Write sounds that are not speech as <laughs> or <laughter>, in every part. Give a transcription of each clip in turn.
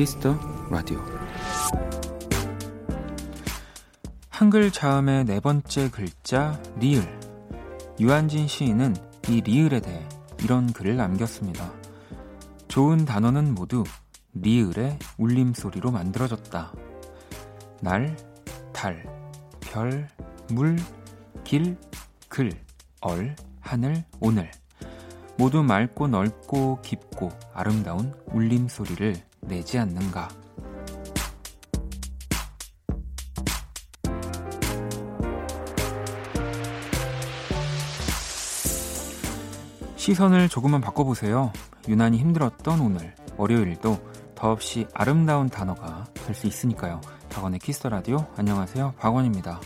키스 더 라디오 한글 자음의 네 번째 글자 리을 유안진 시인은 이 리을에 대해 이런 글을 남겼습니다. 좋은 단어는 모두 리을의 울림소리로 만들어졌다. 날, 달, 별, 물, 길, 글, 얼, 하늘, 오늘 모두 맑고 넓고 깊고 아름다운 울림소리를 내지 않는가. 시선을 조금만 바꿔보세요. 유난히 힘들었던 오늘, 월요일도 더없이 아름다운 단어가 될 수 있으니까요. 박원의 키스 더 라디오 안녕하세요. 박원입니다.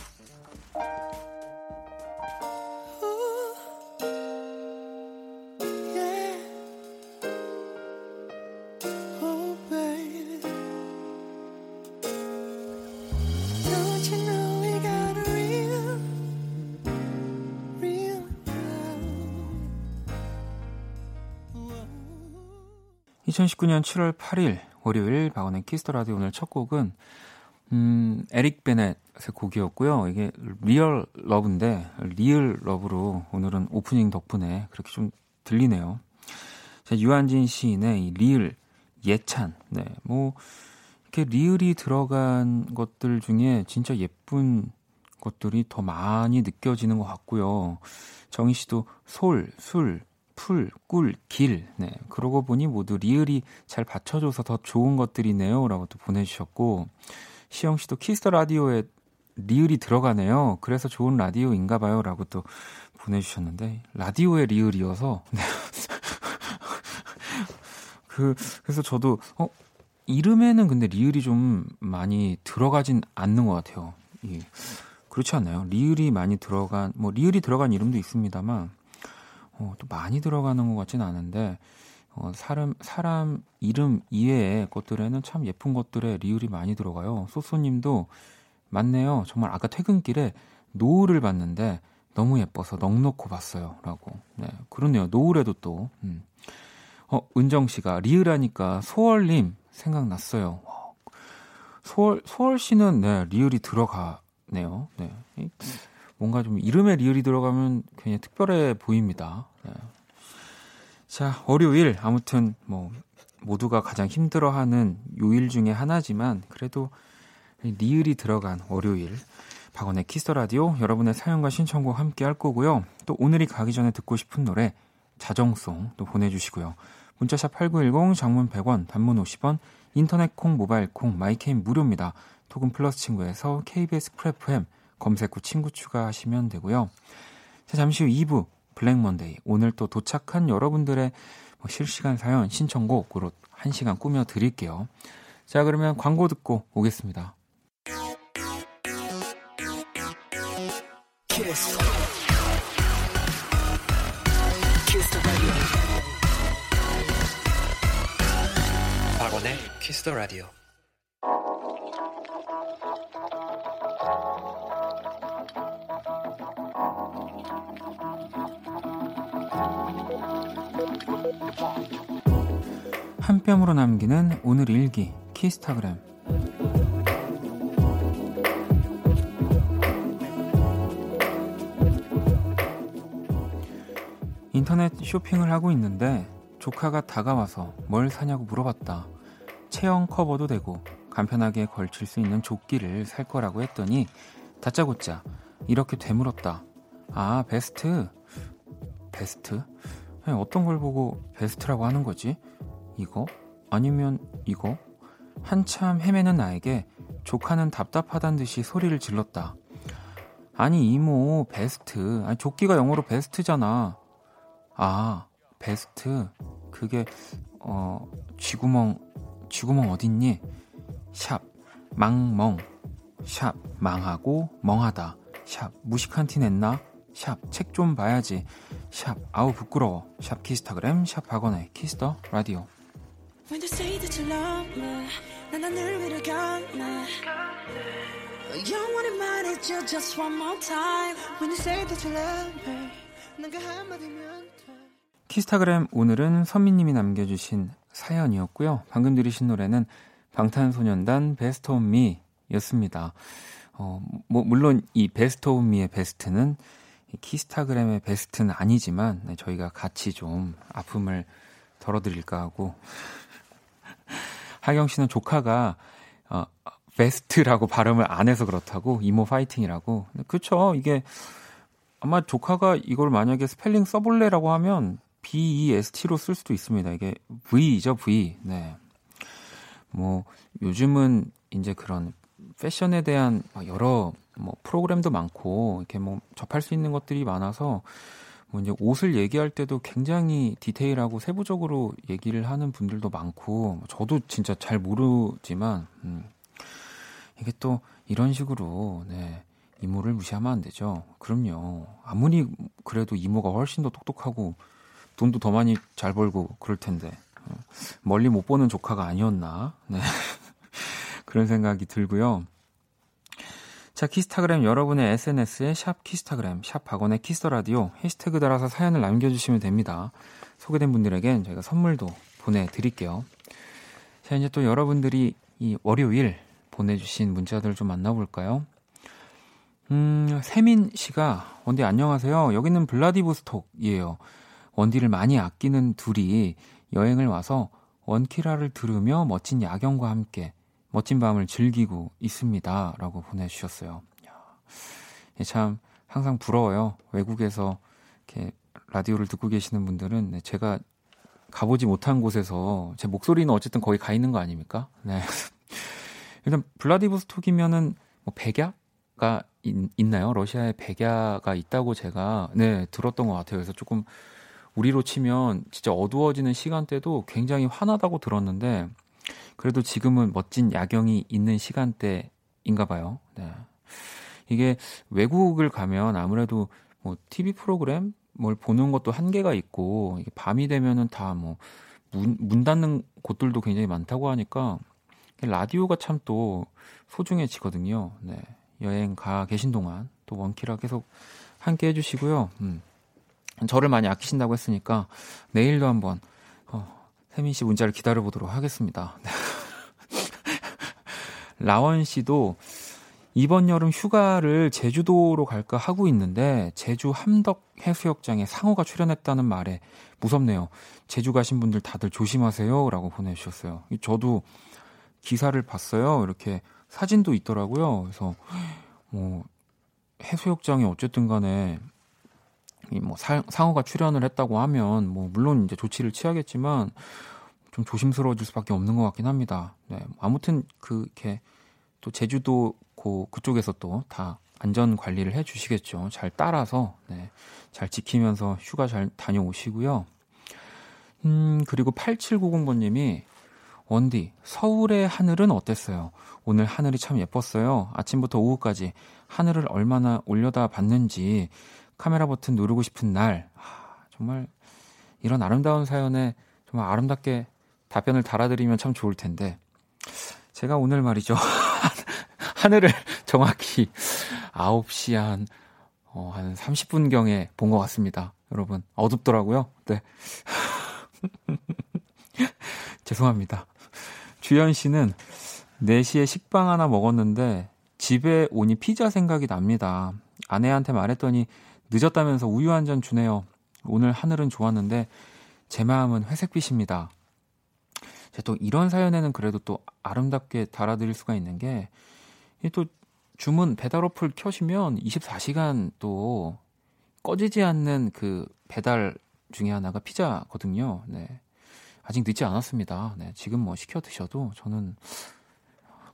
2019년 7월 8일 월요일 박원의 키스 더 라디오 오늘 첫 곡은 음, 에릭 베넷의 곡이었고요. 이게 Real Love인데 Real Love로 오늘은 오프닝 덕분에 그렇게 좀 들리네요. 자, 유안진 시인의 이 리을 예찬. 네. 뭐 이렇게 리을이 들어간 것들 중에 진짜 예쁜 것들이 더 많이 느껴지는 것 같고요. 정희 씨도 솔, 술, 풀, 꿀, 길. 네. 그러고 보니 모두 리을이 잘 받쳐줘서 더 좋은 것들이네요. 라고 또 보내주셨고, 시영 씨도 키스 더 라디오에 리을이 들어가네요. 그래서 좋은 라디오인가 봐요. 라고 또 보내주셨는데, 라디오에 리을이어서, 네. <laughs> 그, 그래서 저도, 어, 이름에는 근데 리을이 좀 많이 들어가진 않는 것 같아요. 예. 그렇지 않나요? 리을이 많이 들어간, 뭐, 리을이 들어간 이름도 있습니다만, 어, 또 많이 들어가는 것 같지는 않은데 어, 사람 사람 이름 이외의 것들에는 참 예쁜 것들에 리을이 많이 들어가요. 소소님도 맞네요. 정말 아까 퇴근길에 노을을 봤는데 너무 예뻐서 넉넉고 봤어요.라고. 네, 그렇네요. 노을에도 또. 음. 어, 은정 씨가 리을하니까 소월님 생각났어요. 소월 소월 씨는 네 리을이 들어가네요. 네. 뭔가 좀 이름에 리을이 들어가면 굉장히 특별해 보입니다. 네. 자, 월요일 아무튼 뭐 모두가 가장 힘들어하는 요일 중에 하나지만 그래도 리을이 들어간 월요일 박원의 Kiss the Radio 여러분의 사연과 신청곡 함께 할 거고요. 또 오늘이 가기 전에 듣고 싶은 노래 자정송 또 보내주시고요. 문자샵 8910 장문 100원 단문 50원 인터넷 콩 모바일 콩 my K는 무료입니다. 톡은 플러스 친구에서 KBS Cool FM 검색 후 친구 추가하시면 되고요. 자, 잠시 후 2부 Black Monday. 오늘 또 도착한 여러분들의 뭐 실시간 사연 신청곡으로 1시간 꾸며 드릴게요. 자, 그러면 광고 듣고 오겠습니다. 키스. 키스 박원의 키스 더 라디오. 한 뼘으로 남기는 오늘 일기 키스타그램 인터넷 쇼핑을 하고 있는데 조카가 다가와서 뭘 사냐고 물어봤다. 체형 커버도 되고 간편하게 걸칠 수 있는 조끼를 살 거라고 했더니 다짜고짜 이렇게 되물었다. 아, 베스트. 베스트? 어떤 걸 보고 베스트라고 하는 거지? 이거? 아니면 이거? 한참 헤매는 나에게 조카는 답답하단 듯이 소리를 질렀다. 아니, 이모, vest. 아니, 조끼가 영어로 vest잖아. 아, vest. 그게, 어, 쥐구멍, 쥐구멍 어딨니? 샵, 망멍. 샵, 망하고, 멍하다. 샵, 무식한 티 냈나? 샵, 책 좀 봐야지. 샵, 아우 부끄러워. 샵 키스타그램, 샵 박원의 Kiss the Radio. When you say that you love me, 난 하늘 위를 갈래. 영원히 말해줘 just one more time. When you say that you love me, 난그 한마디면 돼. 키스타그램 오늘은 선미님이 남겨주신 사연이었고요. 방금 들으신 노래는 방탄소년단 베스트 온 미였습니다. 어, 뭐, 물론 이 베스트 온 미의 베스트는 키스타그램의 베스트는 아니지만 네, 저희가 같이 좀 아픔을 덜어드릴까 하고 <laughs> 하경 씨는 조카가 어, vest라고 발음을 안 해서 그렇다고 이모 파이팅이라고 그쵸 이게 아마 조카가 이걸 만약에 스펠링 써볼래라고 하면 B-E-S-T로 쓸 수도 있습니다. 이게 V죠, V. 네. 뭐, 요즘은 이제 그런 패션에 대한 여러 뭐 프로그램도 많고, 이렇게 뭐 접할 수 있는 것들이 많아서, 뭐 이제 옷을 얘기할 때도 굉장히 디테일하고 세부적으로 얘기를 하는 분들도 많고, 저도 진짜 잘 모르지만, 음, 이게 또 이런 식으로, 네. 이모를 무시하면 안 되죠. 그럼요. 아무리 그래도 이모가 훨씬 더 똑똑하고 돈도 더 많이 잘 벌고 그럴 텐데 어, 멀리 못 보는 조카가 아니었나 네. <laughs> 그런 생각이 들고요. 자 키스타그램 여러분의 SNS에 샵 키스타그램 샵 박원의 Kiss the Radio 해시태그 달아서 사연을 남겨주시면 됩니다. 소개된 분들에겐 저희가 선물도 보내드릴게요. 자 이제 또 여러분들이 이 월요일 보내주신 문자들을 좀 만나볼까요? 음, 세민 씨가 원디 안녕하세요. 여기는 블라디보스톡이에요. 원디를 많이 아끼는 둘이 여행을 와서 원키라를 들으며 멋진 야경과 함께 멋진 밤을 즐기고 있습니다. 라고 보내주셨어요. 참 항상 부러워요. 외국에서 이렇게 라디오를 듣고 계시는 분들은 네, 제가 가보지 못한 곳에서 제 목소리는 어쨌든 거기 가 있는 거 아닙니까? 네. <laughs> 일단 블라디보스톡이면은 뭐 백야가 있, 나요 러시아에 백야가 있다고 제가 네 들었던 것 같아요. 그래서 조금 우리로 치면 진짜 어두워지는 시간대도 굉장히 환하다고 들었는데 그래도 지금은 멋진 야경이 있는 시간대인가 봐요. 네. 이게 외국을 가면 아무래도 뭐 TV 프로그램 뭘 보는 것도 한계가 있고 이게 밤이 되면은 다뭐 문 문 닫는 곳들도 굉장히 많다고 하니까 라디오가 참 또 소중해지거든요. 네. 여행 가 계신 동안 또 원키라 계속 함께 해주시고요. 음. 저를 많이 아끼신다고 했으니까 내일도 한번 어, 세민 씨 문자를 기다려 보도록 하겠습니다. <laughs> 라원 씨도 이번 여름 휴가를 제주도로 갈까 하고 있는데 제주 함덕 해수욕장에 상어가 출연했다는 말에 무섭네요. 제주 가신 분들 다들 조심하세요라고 보내주셨어요. 저도 기사를 봤어요. 이렇게 사진도 있더라고요. 그래서 뭐 해수욕장에 어쨌든 간에 이뭐 상어가 출연을 했다고 하면 뭐 물론 이제 조치를 취하겠지만 좀 조심스러워질 수밖에 없는 것 같긴 합니다. 네. 아무튼 그 이렇게 또 제주도 고 그쪽에서 또 다 안전 관리를 해 주시겠죠. 잘 따라서 네. 잘 지키면서 휴가 잘 다녀오시고요. 음, 그리고 8790번 님이 원디, 서울의 하늘은 어땠어요? 오늘 하늘이 참 예뻤어요. 아침부터 오후까지 하늘을 얼마나 올려다 봤는지 카메라 버튼 누르고 싶은 날. 하, 정말 이런 아름다운 사연에 정말 아름답게 답변을 달아드리면 참 좋을 텐데. 제가 오늘 말이죠. <laughs> 하늘을 정확히 9시 한, 어, 한 30분경에 본 것 같습니다. 여러분. 어둡더라고요. 네. <laughs> 죄송합니다. 주현 씨는 4시에 식빵 하나 먹었는데 집에 오니 피자 생각이 납니다. 아내한테 말했더니 늦었다면서 우유 한 잔 주네요. 오늘 하늘은 좋았는데 제 마음은 회색빛입니다. 또 이런 사연에는 그래도 또 아름답게 달아드릴 수가 있는 게 또 주문 배달 어플 켜시면 24시간 또 꺼지지 않는 그 배달 중에 하나가 피자거든요. 네. 아직 늦지 않았습니다. 네, 지금 뭐 시켜 드셔도 저는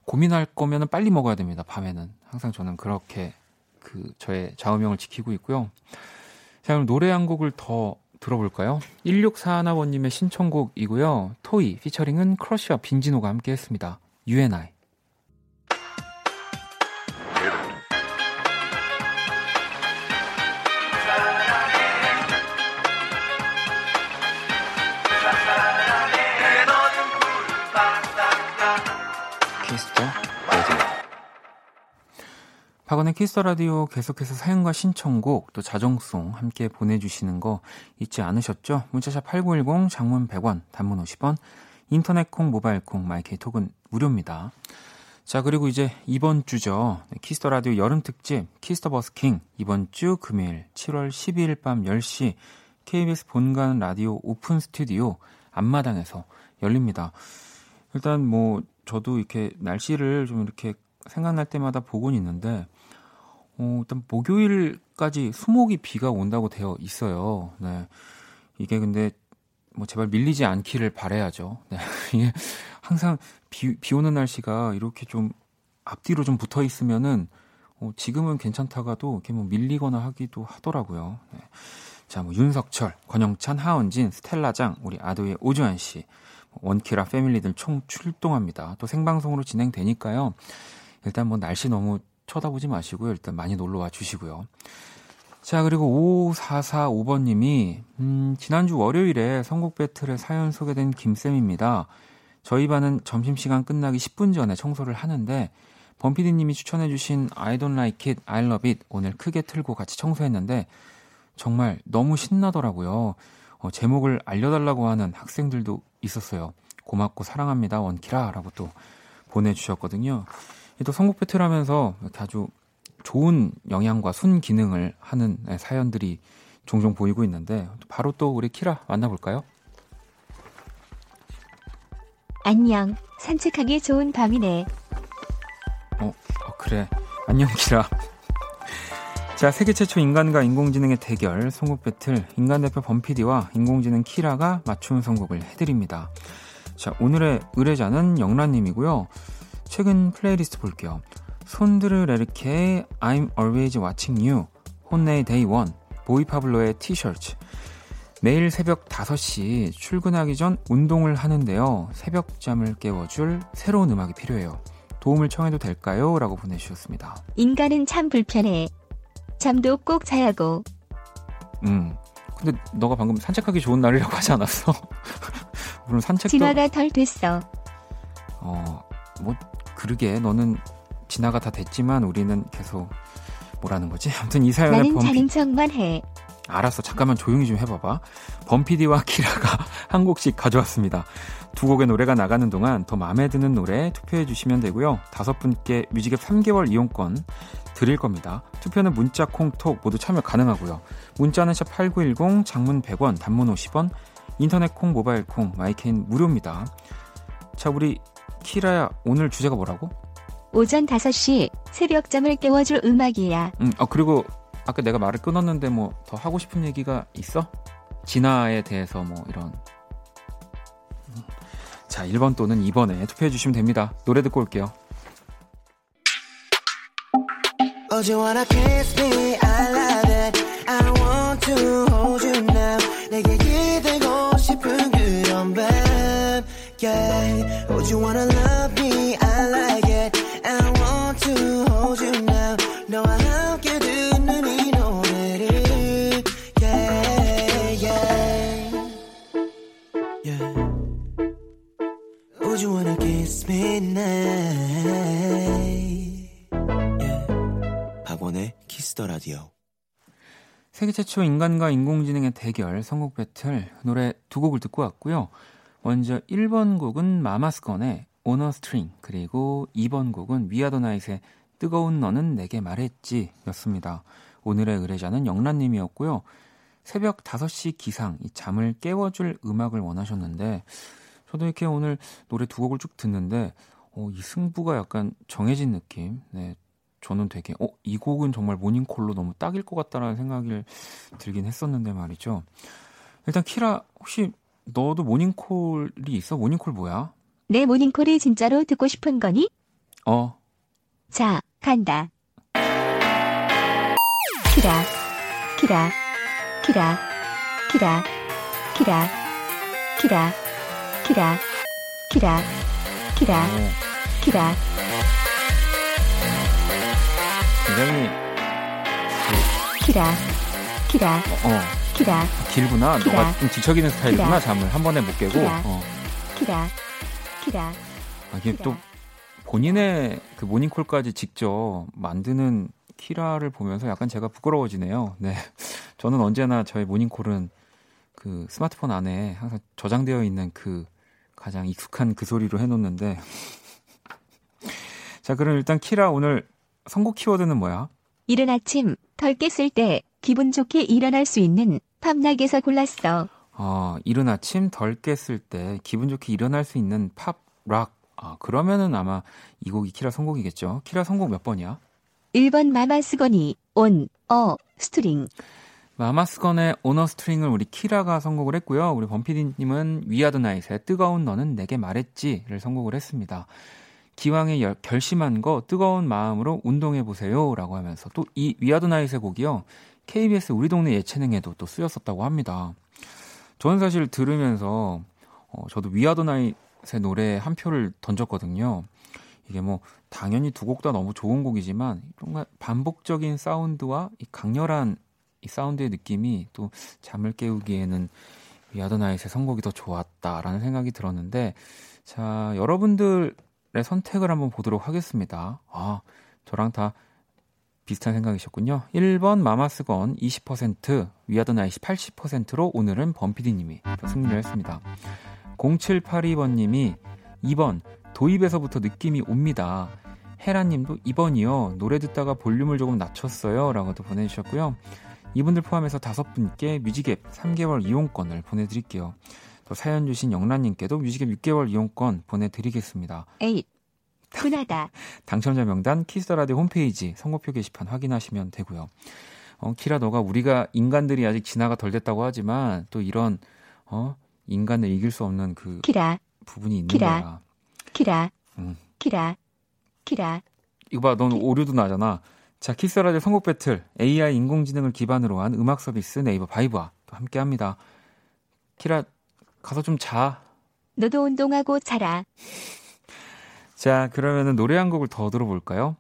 고민할 거면은 빨리 먹어야 됩니다. 밤에는 항상 저는 그렇게 그 저의 좌우명을 지키고 있고요. 자, 그럼 노래 한 곡을 더 들어볼까요? 1641번님의 신청곡이고요. 토이 피처링은 크러쉬와 빈지노가 함께 했습니다. UNI. 박원의 Kiss the Radio 계속해서 사연과 신청곡 또 자정송 함께 보내주시는 거 잊지 않으셨죠? 문자샵 8910 장문 100원 단문 50원 인터넷 콩 모바일 콩 my K 톡은 무료입니다. 자 그리고 이제 이번 주죠. Kiss the Radio 여름 특집 Kiss the Busking 이번 주 금요일 7월 12일 밤 10시 KBS 본관 라디오 오픈 스튜디오 앞마당에서 열립니다. 일단 뭐 저도 이렇게 날씨를 좀 이렇게 생각날 때마다 보곤 있는데 어, 일단 목요일까지 수목이 비가 온다고 되어 있어요. 네. 이게 근데 뭐 제발 밀리지 않기를 바래야죠. 네. <laughs> 이게 항상 비, 비 오는 날씨가 이렇게 좀 앞뒤로 좀 붙어 있으면은 어, 지금은 괜찮다가도 이렇게 뭐 밀리거나 하기도 하더라고요. 네. 자, 뭐 윤석철, 권영찬, 하은진, 스텔라장, 우리 아도의 오주환 씨, 원키라 패밀리들 총 출동합니다. 또 생방송으로 진행되니까요. 일단 뭐 날씨 너무 쳐다보지 마시고요. 일단 많이 놀러 와 주시고요. 자, 그리고 5445번님이, 음, 지난주 월요일에 선곡 배틀에 사연 소개된 김쌤입니다. 저희 반은 점심시간 끝나기 10분 전에 청소를 하는데, 범피디님이 추천해주신 I don't like it, I love it 오늘 크게 틀고 같이 청소했는데, 정말 너무 신나더라고요. 어, 제목을 알려달라고 하는 학생들도 있었어요. 고맙고 사랑합니다, 원키라. 라고 또 보내주셨거든요. 또 선곡 배틀 하면서 이렇게 아주 좋은 영향과 순 기능을 하는 네, 사연들이 종종 보이고 있는데 바로 또 우리 키라 만나볼까요? 안녕. 산책하기 좋은 밤이네. 어, 어 그래. 안녕 키라. 자, 세계 최초 인간과 인공지능의 대결 선곡 배틀 인간 대표 범피디와 인공지능 키라가 맞춤 선곡을 해드립니다. 자, 오늘의 의뢰자는 영란님이고요. 최근 플레이리스트 볼게요. Sondre Lerche의 I'm always watching you, HONNE의 day one, boy pablo의 T-Shirt. 매일 새벽 5시 출근하기 전 운동을 하는데요. 새벽잠을 깨워줄 새로운 음악이 필요해요. 도움을 청해도 될까요? 라고 보내주셨습니다. 인간은 참 불편해. 잠도 꼭 자야고. 음. 근데 너가 방금 산책하기 좋은 날이라고 하지 않았어? <laughs> 물론 산책도 진화가 덜 됐어. 어, 뭐 그러게 너는 진화가 다 됐지만 우리는 계속 뭐라는 거지? <laughs> 아무튼 이 사연을 나는 범피... 자는 척만 해. 알았어. 잠깐만 조용히 좀 해봐봐. 범피디와 키라가 <laughs> 한 곡씩 가져왔습니다. 두 곡의 노래가 나가는 동안 더 마음에 드는 노래 투표해 주시면 되고요. 다섯 분께 뮤직앱 3개월 이용권 드릴 겁니다. 투표는 문자, 콩, 톡 모두 참여 가능하고요. 문자는 샵 8910, 장문 100원, 단문 50원, 인터넷 콩, 모바일 콩, my K는 무료입니다. 자, 우리 키라야, 오늘 주제가 뭐라고? 오전 5시 새벽잠을 깨워줄 음악이야. 음, 어, 그리고 아까 내가 말을 끊었는데 뭐 더 하고 싶은 얘기가 있어? 진화에 대해서 뭐 이런. 자, 1번 또는 2번에 투표해 주시면 됩니다. 노래 듣고 올게요. Oh, you wanna love me? I like it. I want to hold you now. 너와 함께 듣는 이 노래를. Yeah, yeah. Yeah. Would you wanna kiss me now? Yeah. 박원의 키스 더 라디오. 세계 최초 인간과 인공지능의 대결 선곡 배틀 노래 두 곡을 듣고 왔고요. 먼저 1번 곡은 Mamas Gun의 On a String 그리고 2번 곡은 위아더 나잇의 뜨거운 너는 내게 말했지 였습니다. 오늘의 의뢰자는 영란님이었고요. 새벽 5시 기상 이 잠을 깨워줄 음악을 원하셨는데 저도 이렇게 오늘 노래 두 곡을 쭉 듣는데 어, 이 승부가 약간 정해진 느낌. 네, 저는 되게 어, 이 곡은 정말 모닝콜로 너무 딱일 것 같다라는 생각을 들긴 했었는데 말이죠. 일단 키라 혹시 너도 모닝콜이 있어? 모닝콜 뭐야? 내 모닝콜이 진짜로 듣고 싶은 거니? 어. 자, 간다. 키라, 키라, 키라, 키라, 키라, 키라, 키라, 키라, 키라, 키라. 굉장히 키라, 키라, 어, 어. 키라. 길구나. 키라. 너가 좀 뒤척이는 스타일이구나. 키라. 잠을 한 번에 못 깨고. 키라. 어. 키라, 키라. 아, 이게 키라. 또 본인의 그 모닝콜까지 직접 만드는 키라를 보면서 약간 제가 부끄러워지네요. 네. <laughs> 저는 언제나 저의 모닝콜은 그 스마트폰 안에 항상 저장되어 있는 그 가장 익숙한 그 소리로 해놓는데. <laughs> 자, 그럼 일단 키라 오늘 선곡 키워드는 뭐야? 이른 아침 덜 깼을 때 기분 좋게 일어날 수 있는 팝락에서 골랐어. 어, 이른 아침 덜 깼을 때 기분 좋게 일어날 수 있는 팝, 락. 아, 그러면은 아마 이 곡이 키라 선곡이겠죠. 키라 선곡 몇 번이야? 1번 Mamas Gun의 On a String. 마마스건의 오너 스트링을 우리 키라가 선곡을 했고요. 우리 범피디님은 We Are The Night의 뜨거운 너는 내게 말했지를 선곡을 했습니다. 기왕에 열, 결심한 거 뜨거운 마음으로 운동해 보세요라고 하면서 또 이 We Are The Night의 곡이요. KBS 우리 동네 예체능에도 또 쓰였었다고 합니다. 저는 사실 들으면서 어, 저도 위아드 나잇의 노래 한 표를 던졌거든요. 이게 뭐 당연히 두 곡 다 너무 좋은 곡이지만 뭔가 반복적인 사운드와 이 강렬한 이 사운드의 느낌이 또 잠을 깨우기에는 위아더 나잇의 선곡이 더 좋았다라는 생각이 들었는데 자 여러분들의 선택을 한번 보도록 하겠습니다. 아 저랑 다 비슷한 생각이셨군요. 1번 마마스건 20%, 위아더나잇 80%로 오늘은 범피디님이 승리를 했습니다. 0782번님이 2번 도입에서부터 느낌이 옵니다. 헤라님도 2번이요. 노래 듣다가 볼륨을 조금 낮췄어요. 라고도 보내주셨고요. 이분들 포함해서 다섯 분께 뮤직앱 3개월 이용권을 보내드릴게요. 또 사연 주신 영란님께도 뮤직앱 6개월 이용권 보내드리겠습니다. 8. 흔하다. 당첨자 명단 키스터라디오 홈페이지 선거표 게시판 확인하시면 되고요. 어, 키라 너가 우리가 인간들이 아직 진화가 덜 됐다고 하지만 또 이런 어 인간을 이길 수 없는 그 키라. 부분이 있는 키라. 거야. 키라. 음. 키라. 키라. 이거 봐, 넌 키... 오류도 나잖아. 자, 키스라디 선곡 배틀 AI 인공지능을 기반으로 한 음악 서비스 네이버 바이브와 함께합니다. 키라 가서 좀 자. 너도 운동하고 자라. 자, 그러면은 노래 한 곡을 더 들어볼까요?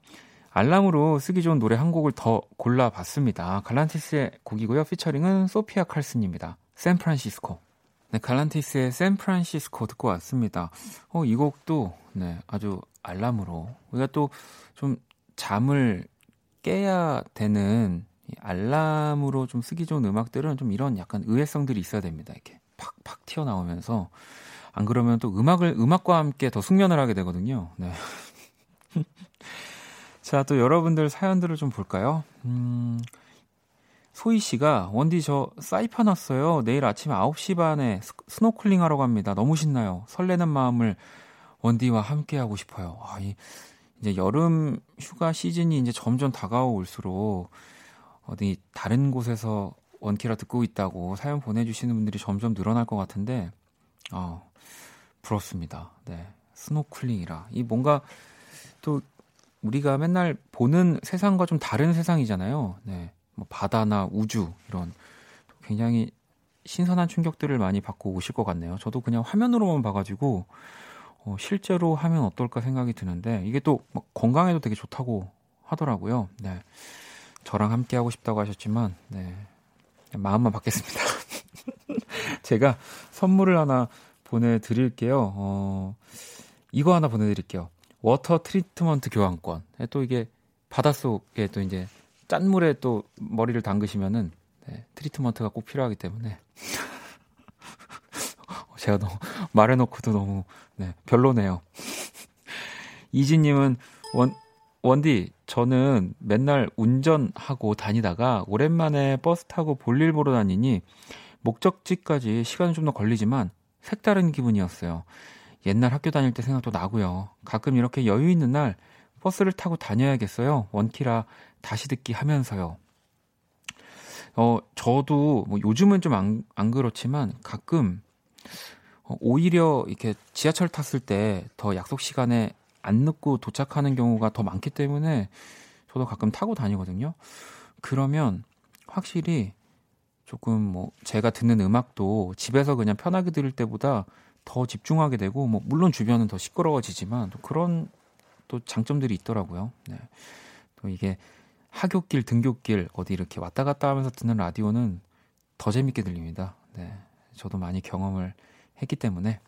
알람으로 쓰기 좋은 노래 한 곡을 더 골라봤습니다. 갈란티스의 곡이고요. 피처링은 소피아 칼슨입니다. 샌프란시스코. 네, 갈란티스의 샌프란시스코 듣고 왔습니다. 어, 이 곡도 네, 아주 알람으로 우리가 또 좀 잠을 깨야 되는 알람으로 좀 쓰기 좋은 음악들은 좀 이런 약간 의외성들이 있어야 됩니다. 이렇게 팍팍 튀어나오면서 안 그러면 또 음악을 음악과 함께 더 숙면을 하게 되거든요. 네. <laughs> 자, 또 여러분들 사연들을 좀 볼까요? 음, 소희 씨가 원디 저 사이판 왔어요. 내일 아침 9시 반에 스노클링 하러 갑니다. 너무 신나요. 설레는 마음을 원디와 함께 하고 싶어요. 아, 이 이제 여름 휴가 시즌이 이제 점점 다가올수록 어디 다른 곳에서 원키라 듣고 있다고 사연 보내주시는 분들이 점점 늘어날 것 같은데, 어, 부럽습니다. 네. 스노클링이라. 이 뭔가 또 우리가 맨날 보는 세상과 좀 다른 세상이잖아요. 네. 뭐 바다나 우주 이런 굉장히 신선한 충격들을 많이 받고 오실 것 같네요. 저도 그냥 화면으로만 봐가지고 어, 실제로 하면 어떨까 생각이 드는데 이게 또 건강에도 되게 좋다고 하더라고요. 네. 저랑 함께 하고 싶다고 하셨지만 네. 마음만 받겠습니다. <laughs> <laughs> 제가 선물을 하나 보내드릴게요. 어, 이거 하나 보내드릴게요. 워터 트리트먼트 교환권. 또 이게 바닷속에 또 이제 짠물에 또 머리를 담그시면은 네, 트리트먼트가 꼭 필요하기 때문에 <laughs> 제가 너무 말해놓고도 너무 네, 별로네요. <laughs> 이지님은 원 원디 저는 맨날 운전하고 다니다가 오랜만에 버스 타고 볼일 보러 다니니 목적지까지 시간은 좀더 걸리지만 색다른 기분이었어요. 옛날 학교 다닐 때 생각도 나고요. 가끔 이렇게 여유 있는 날 버스를 타고 다녀야겠어요. 원키라 다시 듣기 하면서요. 어, 저도 뭐 요즘은 좀안 안 그렇지만 가끔 어, 오히려 이렇게 지하철 탔을 때 더 약속 시간에 안 늦고 도착하는 경우가 더 많기 때문에 저도 가끔 타고 다니거든요. 그러면 확실히 조금 뭐 제가 듣는 음악도 집에서 그냥 편하게 들을 때보다 더 집중하게 되고 뭐 물론 주변은 더 시끄러워지지만 또 그런 또 장점들이 있더라고요. 네. 또 이게 하굣길, 등굣길 어디 이렇게 왔다 갔다 하면서 듣는 라디오는 더 재밌게 들립니다. 네. 저도 많이 경험을 했기 때문에.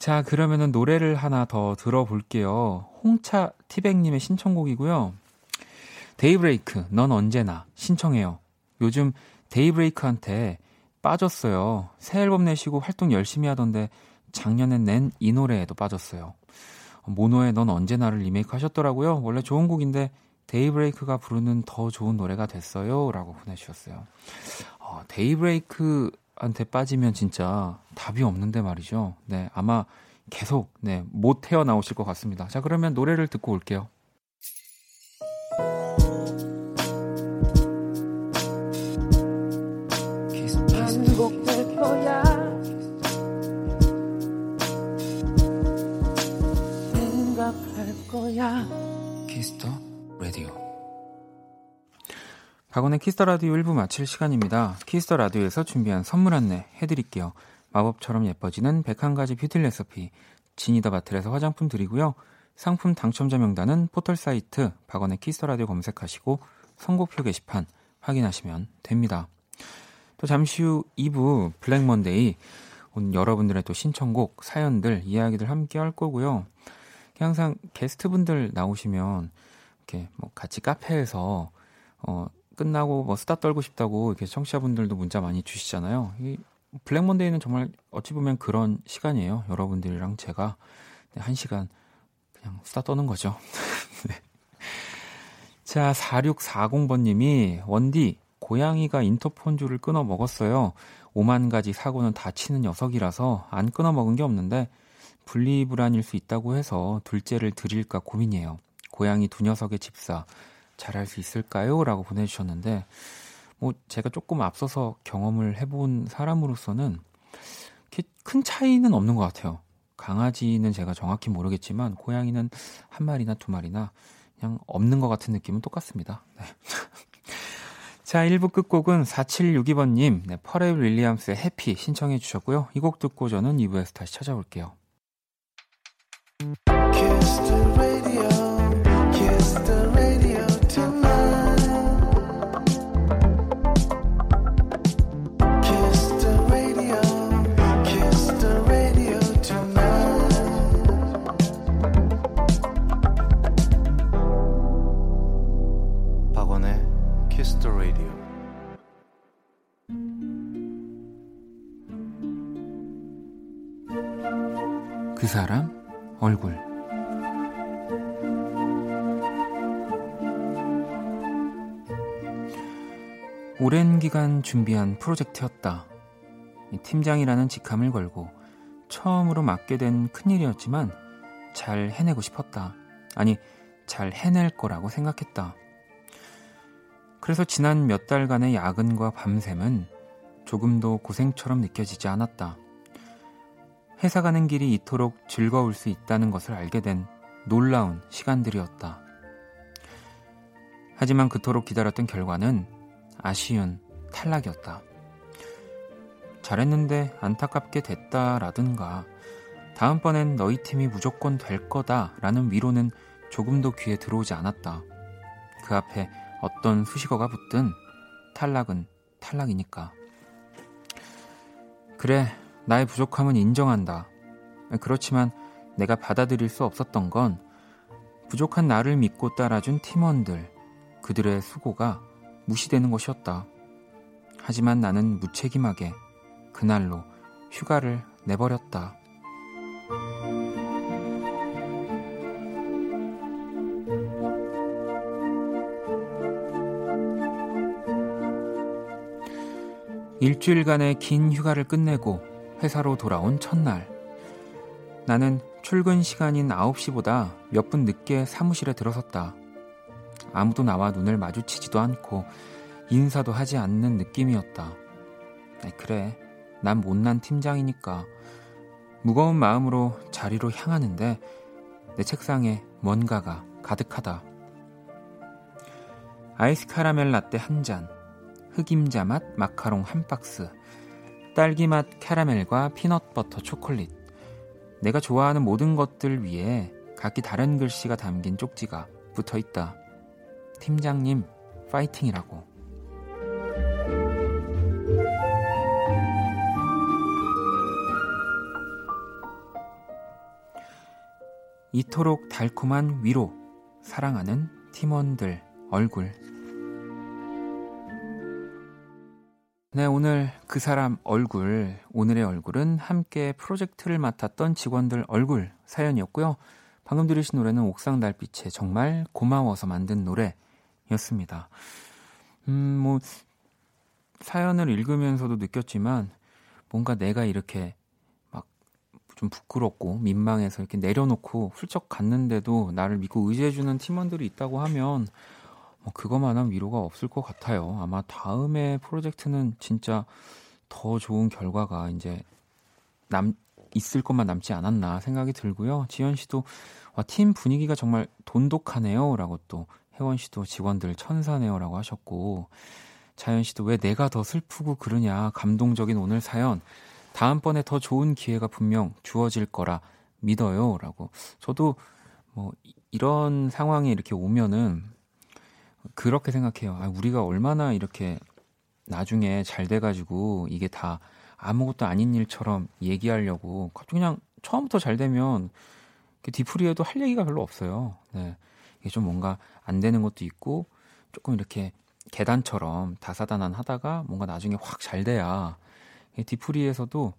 자, 그러면은 노래를 하나 더 들어볼게요. 홍차 티백님의 신청곡이고요. 데이브레이크, 넌 언제나 신청해요. 요즘 데이브레이크한테 빠졌어요. 새 앨범 내시고 활동 열심히 하던데 작년에 낸 이 노래에도 빠졌어요. 모노의 넌 언제나를 리메이크 하셨더라고요. 원래 좋은 곡인데 데이브레이크가 부르는 더 좋은 노래가 됐어요. 라고 보내주셨어요. 어, 데이브레이크한테 빠지면 진짜 답이 없는데 말이죠. 네, 아마 계속, 네, 못 헤어나오실 것 같습니다. 자, 그러면 노래를 듣고 올게요. 박원의 키스 더 라디오 1부 마칠 시간입니다. 키스 더 라디오에서 준비한 선물 안내 해드릴게요. 마법처럼 예뻐지는 101가지 뷰티 레시피 지니더 바틀에서 화장품 드리고요. 상품 당첨자 명단은 포털 사이트 박원의 키스 더 라디오 검색하시고 선곡표 게시판 확인하시면 됩니다. 또 잠시 후 2부 블랙 먼데이 오늘 여러분들의 또 신청곡, 사연들, 이야기들 함께 할 거고요. 항상 게스트분들 나오시면 이렇게 뭐 같이 카페에서 어 끝나고 뭐 수다 떨고 싶다고 이렇게 청취자분들도 문자 많이 주시잖아요. 이 블랙 먼데이는 정말 어찌 보면 그런 시간이에요. 여러분들이랑 제가 한 시간 그냥 수다 떠는 거죠. <laughs> 네. 자, 4640번님이 원디 고양이가 인터폰 줄을 끊어 먹었어요. 5만 가지 사고는 다 치는 녀석이라서 안 끊어 먹은 게 없는데 분리불안일 수 있다고 해서 둘째를 드릴까 고민이에요. 고양이 두 녀석의 집사 잘할 수 있을까요? 라고 보내주셨는데 뭐 제가 조금 앞서서 경험을 해본 사람으로서는 큰 차이는 없는 것 같아요. 강아지는 제가 정확히 모르겠지만 고양이는 한 마리나 두 마리나 그냥 없는 것 같은 느낌은 똑같습니다. 네. <laughs> 자, 1부 끝곡은 4762번님, 네, 퍼렐 윌리엄스의 해피 신청해 주셨고요. 이 곡 듣고 저는 2부에서 다시 찾아올게요. 사람 얼굴 오랜 기간 준비한 프로젝트였다. 팀장이라는 직함을 걸고 처음으로 맡게 된 큰일이었지만 잘 해내고 싶었다. 아니, 잘 해낼 거라고 생각했다. 그래서 지난 몇 달간의 야근과 밤샘은 조금도 고생처럼 느껴지지 않았다. 회사 가는 길이 이토록 즐거울 수 있다는 것을 알게 된 놀라운 시간들이었다. 하지만 그토록 기다렸던 결과는 아쉬운 탈락이었다. 잘했는데 안타깝게 됐다라든가 다음번엔 너희 팀이 무조건 될 거다라는 위로는 조금도 귀에 들어오지 않았다. 그 앞에 어떤 수식어가 붙든 탈락은 탈락이니까. 그래, 나의 부족함은 인정한다. 그렇지만 내가 받아들일 수 없었던 건 부족한 나를 믿고 따라준 팀원들, 그들의 수고가 무시되는 것이었다. 하지만 나는 무책임하게 그날로 휴가를 내버렸다. 일주일간의 긴 휴가를 끝내고 회사로 돌아온 첫날. 나는 출근 시간인 9시보다 몇 분 늦게 사무실에 들어섰다. 아무도 나와 눈을 마주치지도 않고 인사도 하지 않는 느낌이었다. 그래, 난 못난 팀장이니까. 무거운 마음으로 자리로 향하는데 내 책상에 뭔가가 가득하다. 아이스 카라멜 라떼 한 잔, 흑임자 맛 마카롱 한 박스, 딸기맛 캐러멜과 피넛버터 초콜릿. 내가 좋아하는 모든 것들 위에 각기 다른 글씨가 담긴 쪽지가 붙어 있다. 팀장님, 파이팅이라고. 이토록 달콤한 위로, 사랑하는 팀원들, 얼굴. 네, 오늘 그 사람 얼굴, 오늘의 얼굴은 함께 프로젝트를 맡았던 직원들 얼굴 사연이었고요. 방금 들으신 노래는 옥상 달빛의 정말 고마워서 만든 노래였습니다. 음, 뭐, 사연을 읽으면서도 느꼈지만 뭔가 내가 이렇게 막 좀 부끄럽고 민망해서 이렇게 내려놓고 훌쩍 갔는데도 나를 믿고 의지해주는 팀원들이 있다고 하면 뭐 그거만한 위로가 없을 것 같아요. 아마 다음에 프로젝트는 진짜 더 좋은 결과가 이제 남 있을 것만 남지 않았나 생각이 들고요. 지현 씨도 와, 팀 분위기가 정말 돈독하네요라고 또 혜원 씨도 직원들 천사네요라고 하셨고 자연 씨도 왜 내가 더 슬프고 그러냐. 감동적인 오늘 사연. 다음번에 더 좋은 기회가 분명 주어질 거라 믿어요라고. 저도 뭐 이런 상황이 이렇게 오면은 그렇게 생각해요. 아, 우리가 얼마나 이렇게 나중에 잘 돼가지고 이게 다 아무것도 아닌 일처럼 얘기하려고 그냥 처음부터 잘 되면 디프리에도 할 얘기가 별로 없어요. 네. 이게 좀 뭔가 안 되는 것도 있고 조금 이렇게 계단처럼 다사다난 하다가 뭔가 나중에 확 잘 돼야 디프리에서도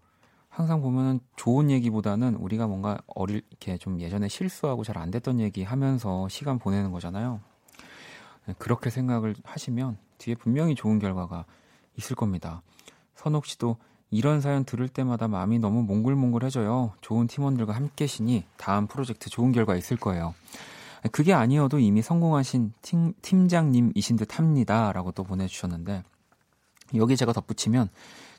항상 보면은 좋은 얘기보다는 우리가 뭔가 어릴 이렇게 좀 예전에 실수하고 잘 안 됐던 얘기 하면서 시간 보내는 거잖아요. 네, 그렇게 생각을 하시면 뒤에 분명히 좋은 결과가 있을 겁니다. 선옥 씨도 이런 사연 들을 때마다 마음이 너무 몽글몽글해져요. 좋은 팀원들과 함께시니 다음 프로젝트 좋은 결과 있을 거예요. 그게 아니어도 이미 성공하신 팀, 팀장님이신 듯 합니다. 라고 또 보내주셨는데, 여기 제가 덧붙이면,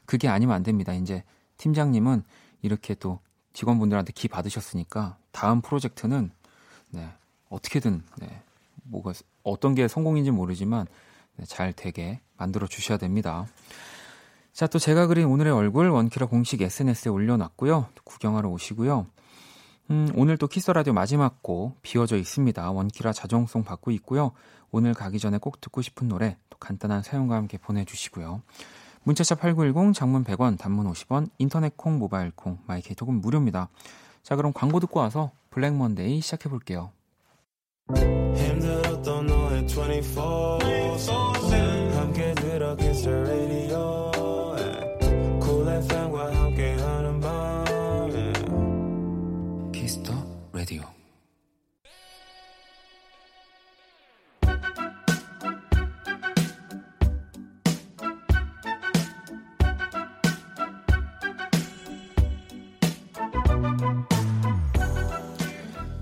그게 아니면 안 됩니다. 이제 팀장님은 이렇게 또 직원분들한테 기 받으셨으니까, 다음 프로젝트는, 네, 어떻게든, 네, 뭐가, 어떤 게 성공인지 모르지만, 네, 잘 되게 만들어 주셔야 됩니다. 자, 또 제가 그린 오늘의 얼굴 원키라 공식 SNS에 올려놨고요. 구경하러 오시고요. 음, 오늘 또 키스 라디오 마지막 곡 비워져 있습니다. 원키라 자정송 받고 있고요. 오늘 가기 전에 꼭 듣고 싶은 노래 또 간단한 사연과 함께 보내주시고요. 문자샵 8910 장문 100원 단문 50원 인터넷 콩 모바일 콩 마이케이톡은 무료입니다. 자 그럼 광고 듣고 와서 블랙 먼데이 시작해 볼게요. 힘들었던 너의 24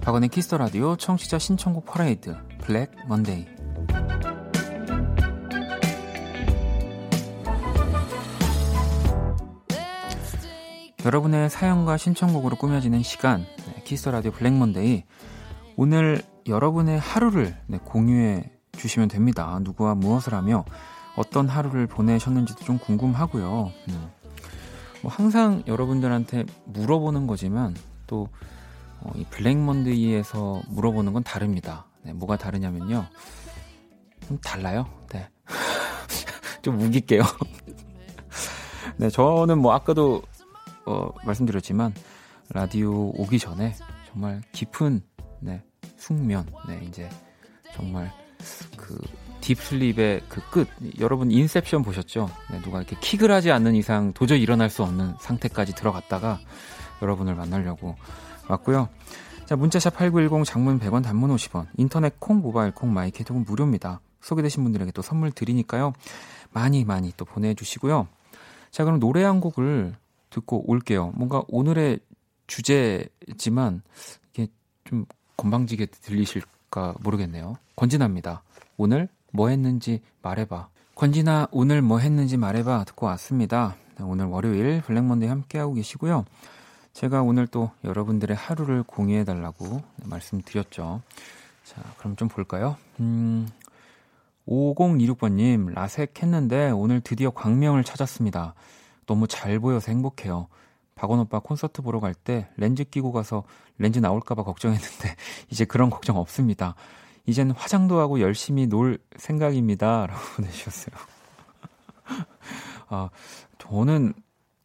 박원의 키스 더 라디오 청취자 신청곡 퍼레이드 블랙 먼데이 여러분의 사연과 신청곡으로 꾸며지는 시간 네, 키스 더 라디오 블랙 먼데이 오늘 여러분의 하루를 네, 공유해 주시면 됩니다. 누구와 무엇을 하며 어떤 하루를 보내셨는지도 좀 궁금하고요. 음. 뭐 항상 여러분들한테 물어보는 거지만 또 어, 이 블랙먼데이에서 물어보는 건 다릅니다. 네, 뭐가 다르냐면요. 좀 달라요. 네. <laughs> 좀 우길게요. <laughs> 네, 저는 뭐 아까도 어, 말씀드렸지만 라디오 오기 전에 정말 깊은 네, 숙면, 네, 이제 정말 그 딥슬립의 그 끝, 여러분 인셉션 보셨죠? 네, 누가 이렇게 킥을 하지 않는 이상 도저히 일어날 수 없는 상태까지 들어갔다가 여러분을 만나려고 왔고요. 자, 문자샵 8910 장문 100원 단문 50원, 인터넷 콩, 모바일 콩, 마이 케이 톡은 무료입니다. 소개되신 분들에게 또 선물 드리니까요. 많이 많이 또 보내 주시고요. 자, 그럼 노래 한 곡을 듣고 올게요. 뭔가 오늘의 주제지만 이게 좀 건방지게 들리실까 모르겠네요. 권진아입니다. 오늘 뭐 했는지 말해봐. 권진아 오늘 뭐 했는지 말해봐 듣고 왔습니다. 네, 오늘 월요일 블랙먼데이 함께하고 계시고요. 제가 오늘 또 여러분들의 하루를 공유해 달라고 말씀드렸죠. 자, 그럼 좀 볼까요? 음, 5026번님, 라섹 했는데 오늘 드디어 광명을 찾았습니다. 너무 잘 보여서 행복해요. 박원 오빠 콘서트 보러 갈 때 렌즈 끼고 가서 렌즈 나올까봐 걱정했는데 <laughs> 이제 그런 걱정 없습니다. 이젠 화장도 하고 열심히 놀 생각입니다. 라고 <laughs> 보내주셨어요. <laughs> 아, 저는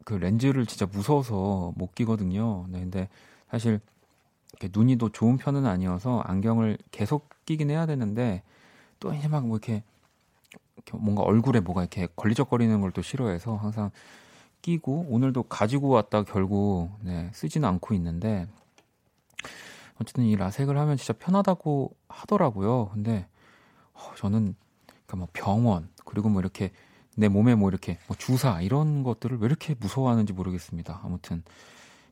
그 렌즈를 진짜 무서워서 못 끼거든요. 네, 근데 사실 눈이 더 좋은 편은 아니어서 안경을 계속 끼긴 해야 되는데 또 이제 막 뭐 이렇게, 뭔가 얼굴에 뭐가 이렇게 걸리적거리는 걸 또 싫어해서 항상 끼고 오늘도 가지고 왔다 결국 네, 쓰지는 않고 있는데 어쨌든 이 라섹을 하면 진짜 편하다고 하더라고요. 근데 어, 저는 그러니까 뭐 병원 그리고 뭐 이렇게 내 몸에 뭐 이렇게 뭐 주사 이런 것들을 왜 이렇게 무서워하는지 모르겠습니다. 아무튼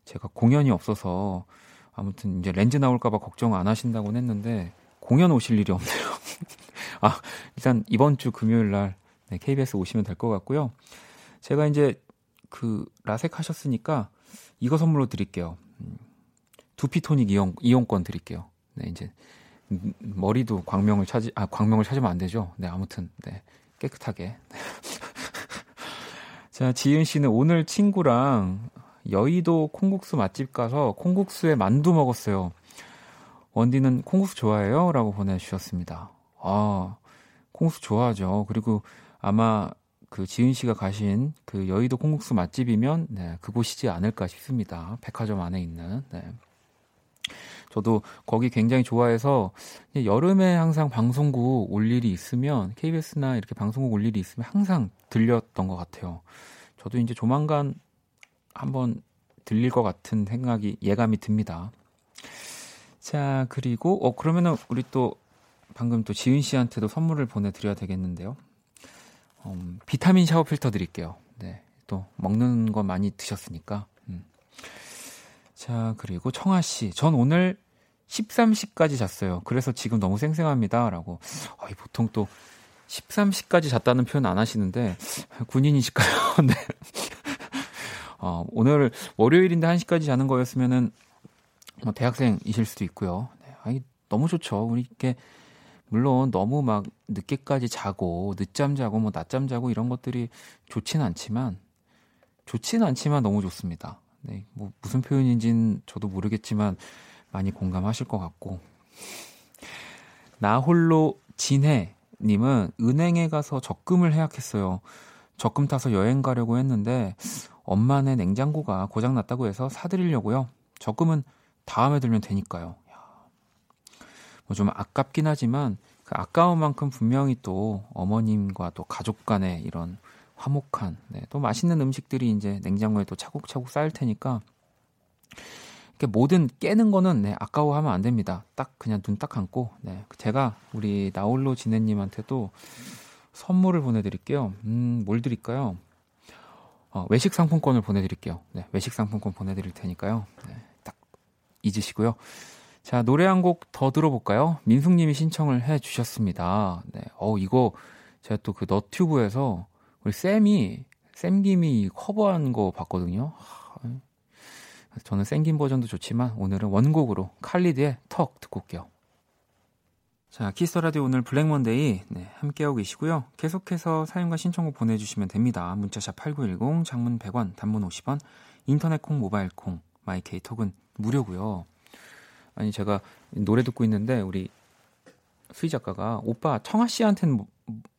제가 공연이 없어서 아무튼 이제 렌즈 나올까봐 걱정 안 하신다고 했는데 공연 오실 일이 없네요. <laughs> 아 일단 이번 주 금요일 날 네, KBS 오시면 될 것 같고요. 제가 이제 그 라섹 하셨으니까 이거 선물로 드릴게요. 음, 두피토닉 이용, 이용권 드릴게요. 네, 이제 머리도 광명을 찾지 아 광명을 찾으면 안 되죠. 네, 아무튼 네. 깨끗하게. <laughs> 자, 지윤 씨는 오늘 친구랑 여의도 콩국수 맛집 가서 콩국수에 만두 먹었어요. 원디는 콩국수 좋아해요? 라고 보내주셨습니다. 아, 콩국수 좋아하죠. 그리고 아마 그 지은 씨가 가신 그 여의도 콩국수 맛집이면 네, 그곳이지 않을까 싶습니다. 백화점 안에 있는. 네. 저도 거기 굉장히 좋아해서 여름에 항상 방송국 올 일이 있으면 KBS나 이렇게 방송국 올 일이 있으면 항상 들렸던 것 같아요. 저도 이제 조만간 한번 들릴 것 같은 생각이 예감이 듭니다. 자 그리고 어 그러면은 우리 또 방금 또 지은 씨한테도 선물을 보내드려야 되겠는데요. 음, 비타민 샤워 필터 드릴게요. 네. 또 먹는 거 많이 드셨으니까. 음. 자, 그리고 청아 씨. 전 오늘 13시까지 잤어요. 그래서 지금 너무 쌩쌩합니다. 라고. 어이, 보통 또 13시까지 잤다는 표현 안 하시는데, 군인이실까요? <laughs> 네. 어, 오늘 월요일인데 1시까지 자는 거였으면은, 뭐 대학생이실 수도 있고요. 네. 아이, 너무 좋죠. 우리 이렇게 물론 너무 막 늦게까지 자고 늦잠 자고 뭐 낮잠 자고 이런 것들이 좋지는 않지만 좋지는 않지만 너무 좋습니다. 네, 뭐 무슨 표현인지는 저도 모르겠지만 많이 공감하실 것 같고 나 홀로 진해 님은 은행에 가서 적금을 해약했어요. 적금 타서 여행 가려고 했는데 엄마네 냉장고가 고장 났다고 해서 사드리려고요. 적금은 다음에 들면 되니까요. 뭐 좀 아깝긴 하지만 그 아까운 만큼 분명히 또 어머님과 또 가족 간의 이런 화목한 네, 또 맛있는 음식들이 이제 냉장고에 또 차곡차곡 쌓일 테니까 이렇게 뭐든 깨는 거는 네, 아까워하면 안 됩니다. 딱 그냥 눈 딱 감고 네, 제가 우리 나홀로 지네님한테도 선물을 보내드릴게요. 음, 뭘 드릴까요? 어, 외식 상품권을 보내드릴게요. 네, 외식 상품권 보내드릴 테니까요. 네, 딱 잊으시고요. 자, 노래 한 곡 더 들어볼까요? 민숙님이 신청을 해 주셨습니다. 네. 어, 이거 제가 또 그 너튜브에서 우리 쌤이, 쌤김이 커버한 거 봤거든요. 저는 쌤김 버전도 좋지만 오늘은 원곡으로 칼리드의 Talk 듣고 올게요. 자, 키스 라디오 오늘 블랙 먼데이 네, 함께하고 계시고요. 계속해서 사연과 신청곡 보내주시면 됩니다. 문자샵 8910, 장문 100원, 단문 50원, 인터넷 콩, 모바일 콩, 마이 케이 톡은 무료고요. 아니 제가 노래 듣고 있는데 우리 수희 작가가 오빠 청아 씨한테는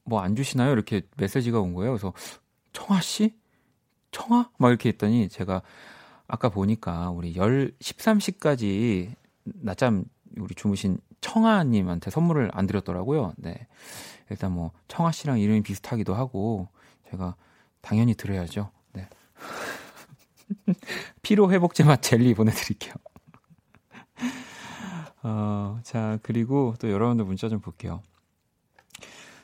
뭐안 뭐 주시나요? 이렇게 메시지가 온 거예요. 그래서 청아 씨? 청아? 막 이렇게 했더니 제가 아까 보니까 우리 10, 13시까지 낮잠 우리 주무신 청아님한테 선물을 안 드렸더라고요. 네. 일단 뭐 청아 씨랑 이름이 비슷하기도 하고 제가 당연히 드려야죠. 네. <laughs> 피로 회복제 맛 젤리 보내드릴게요. <laughs> 어, 자, 그리고 또 여러분들 문자 좀 볼게요.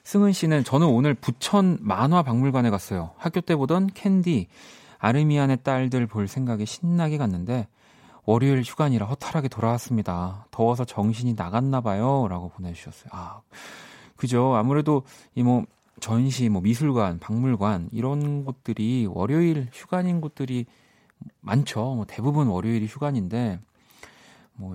승은 씨는 저는 오늘 부천 만화 박물관에 갔어요. 학교 때 보던 캔디, 아르미안의 딸들 볼 생각에 신나게 갔는데 월요일 휴관이라 허탈하게 돌아왔습니다. 더워서 정신이 나갔나 봐요. 라고 보내주셨어요. 아, 그죠. 아무래도 이 뭐 전시, 뭐 미술관, 박물관 이런 곳들이 월요일 휴관인 곳들이 많죠. 뭐 대부분 월요일이 휴관인데 뭐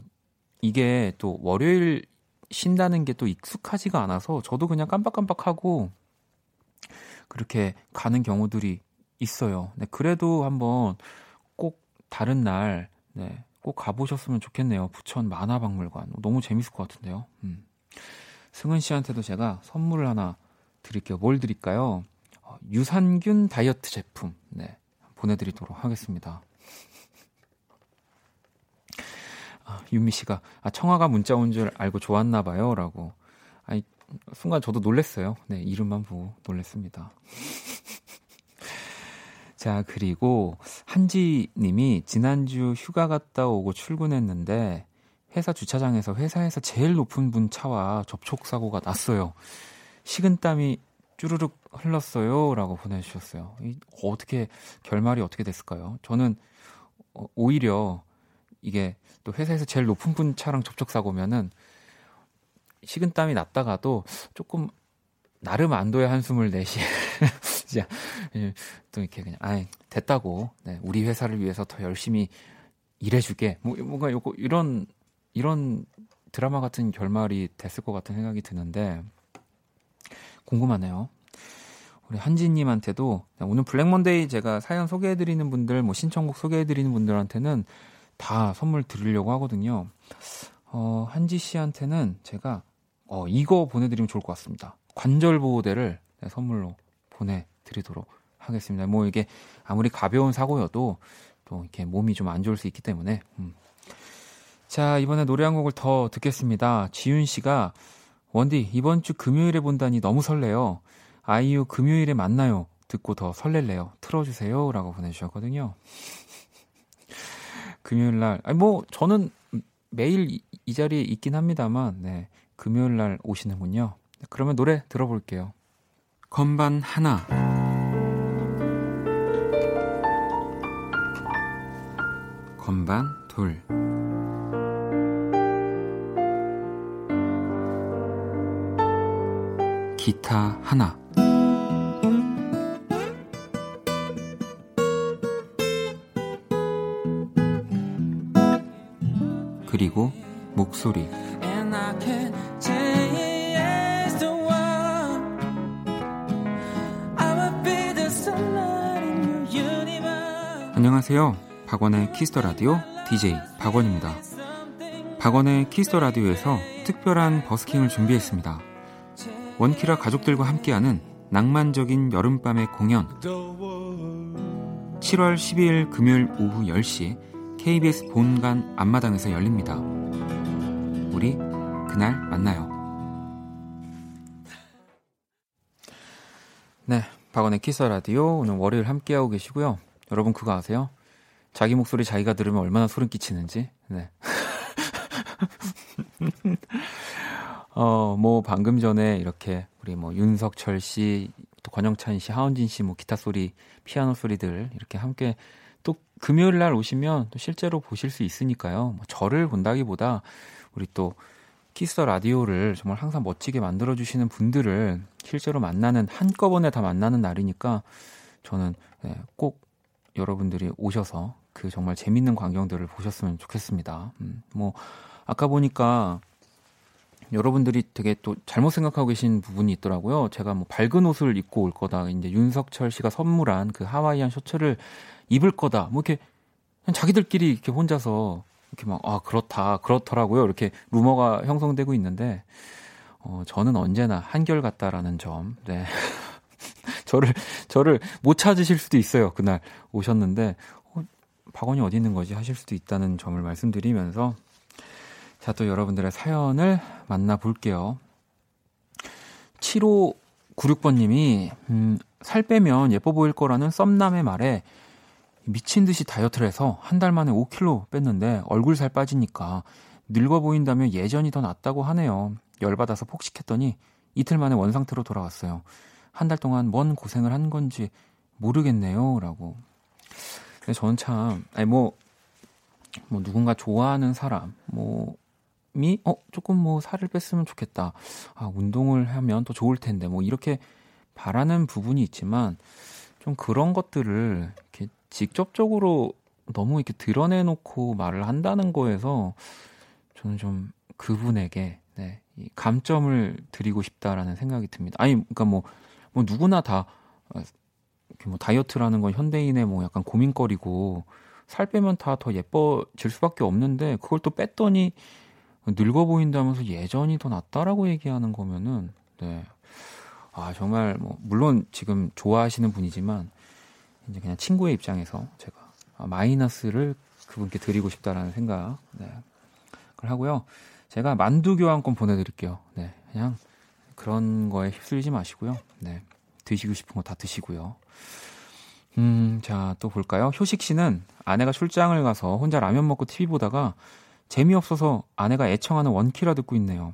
이게 또 월요일 쉰다는 게 또 익숙하지가 않아서 저도 그냥 깜빡깜빡하고 그렇게 가는 경우들이 있어요. 네, 그래도 한번 꼭 다른 날, 네, 꼭 가보셨으면 좋겠네요. 부천 만화박물관. 너무 재밌을 것 같은데요. 음. 승은 씨한테도 제가 선물을 하나 드릴게요. 뭘 드릴까요? 어, 유산균 다이어트 제품, 네, 보내드리도록 하겠습니다. 아, 윤미 씨가 아, 청아가 문자 온 줄 알고 좋았나 봐요라고. 아니 순간 저도 놀랬어요. 네, 이름만 보고 놀랬습니다. <laughs> 자, 그리고 한지 님이 지난주 휴가 갔다 오고 출근했는데 회사 주차장에서 회사에서 제일 높은 분 차와 접촉 사고가 났어요. 식은땀이 쭈르륵 흘렀어요. 라고 보내 주셨어요. 이, 어떻게, 결말이 어떻게 됐을까요? 저는 어, 오히려 이게 또 회사에서 제일 높은 분 차랑 접촉 사고면은 식은땀이 났다가도 조금 나름 안도의 한숨을 내시 자, 예, 또 이렇게 그냥 아 됐다고 네, 우리 회사를 위해서 더 열심히 일해주게 뭐 뭔가 요거 이런 이런 드라마 같은 결말이 됐을 것 같은 생각이 드는데 궁금하네요. 우리 한지님한테도 오늘 블랙몬데이 제가 사연 소개해드리는 분들, 뭐 신청곡 소개해드리는 분들한테는 다 선물 드리려고 하거든요. 어, 한지 씨한테는 제가 어, 이거 보내드리면 좋을 것 같습니다. 관절 보호대를 선물로 보내드리도록 하겠습니다. 뭐 이게 아무리 가벼운 사고여도 또 이렇게 몸이 좀 안 좋을 수 있기 때문에. 음. 자, 이번에 노래 한 곡을 더 듣겠습니다. 지윤 씨가 원디 이번 주 금요일에 본다니 너무 설레요. 아이유 금요일에 만나요. 듣고 더 설렐래요. 틀어주세요라고 보내주셨거든요. 금요일 날, 아니 뭐 저는 매일 이, 이 자리에 있긴 합니다만, 네 금요일 날 오시는군요. 그러면 노래 들어볼게요. 건반 하나. 건반 둘. 기타 하나. 그리고 목소리. 안녕하세요. 박원의 키스 더 라디오 DJ 박원입니다. 박원의 키스 더 라디오에서 특별한 버스킹을 준비했습니다. 원키라 가족들과 함께하는 낭만적인 여름밤의 공연 7월 12일 금요일 오후 10시 KBS 본관 앞마당에서 열립니다. 우리 그날 만나요. 네, 박원의 키스 라디오 오늘 월요일 함께하고 계시고요. 여러분 그거 아세요? 자기 목소리 자기가 들으면 얼마나 소름 끼치는지. 네. <laughs> 어, 뭐 방금 전에 이렇게 우리 뭐 윤석철 씨, 또 권영찬 씨, 하원진 씨 뭐 기타 소리, 피아노 소리들 이렇게 함께 또 금요일 날 오시면 또 실제로 보실 수 있으니까요. 뭐 저를 본다기보다 우리 또 키스 더 라디오를 정말 항상 멋지게 만들어 주시는 분들을 실제로 만나는 한꺼번에 다 만나는 날이니까 저는 네, 꼭 여러분들이 오셔서 그 정말 재밌는 광경들을 보셨으면 좋겠습니다. 음, 뭐 아까 보니까 여러분들이 되게 또 잘못 생각하고 계신 부분이 있더라고요. 제가 뭐 밝은 옷을 입고 올 거다. 이제 윤석철 씨가 선물한 그 하와이안 셔츠를 입을 거다. 뭐 이렇게 자기들끼리 이렇게 혼자서 이렇게 막, 아, 그렇다. 그렇더라고요. 이렇게 루머가 형성되고 있는데, 어, 저는 언제나 한결 같다라는 점, 네. <laughs> 저를, 저를 못 찾으실 수도 있어요. 그날 오셨는데, 어, 박원이 어디 있는 거지? 하실 수도 있다는 점을 말씀드리면서, 자, 또 여러분들의 사연을 만나볼게요. 7596번님이, 음, 살 빼면 예뻐 보일 거라는 썸남의 말에 미친 듯이 다이어트를 해서 한 달 만에 5kg 뺐는데 얼굴 살 빠지니까 늙어 보인다며 예전이 더 낫다고 하네요. 열받아서 폭식했더니 이틀 만에 원상태로 돌아왔어요. 한 달 동안 뭔 고생을 한 건지 모르겠네요. 라고. 저는 참, 아니, 뭐, 뭐, 누군가 좋아하는 사람, 뭐, 이 어, 조금 뭐 살을 뺐으면 좋겠다. 아, 운동을 하면 더 좋을 텐데. 뭐 이렇게 바라는 부분이 있지만 좀 그런 것들을 이렇게 직접적으로 너무 이렇게 드러내놓고 말을 한다는 거에서 저는 좀 그분에게 네, 이 감점을 드리고 싶다라는 생각이 듭니다. 아니, 그러니까 뭐, 뭐 누구나 다 이렇게 뭐 다이어트라는 건 현대인의 뭐 약간 고민거리고 살 빼면 다 더 예뻐질 수밖에 없는데 그걸 또 뺐더니 늙어 보인다면서 예전이 더 낫다라고 얘기하는 거면은 네. 아, 정말 뭐 물론 지금 좋아하시는 분이지만 이제 그냥 친구의 입장에서 제가 아, 마이너스를 그분께 드리고 싶다라는 생각 네. 하고요. 제가 만두 교환권 보내 드릴게요. 네. 그냥 그런 거에 휩쓸리지 마시고요. 네. 드시고 싶은 거 다 드시고요. 음, 자, 또 볼까요? 효식 씨는 아내가 출장을 가서 혼자 라면 먹고 TV 보다가 재미없어서 아내가 애청하는 원키라 듣고 있네요.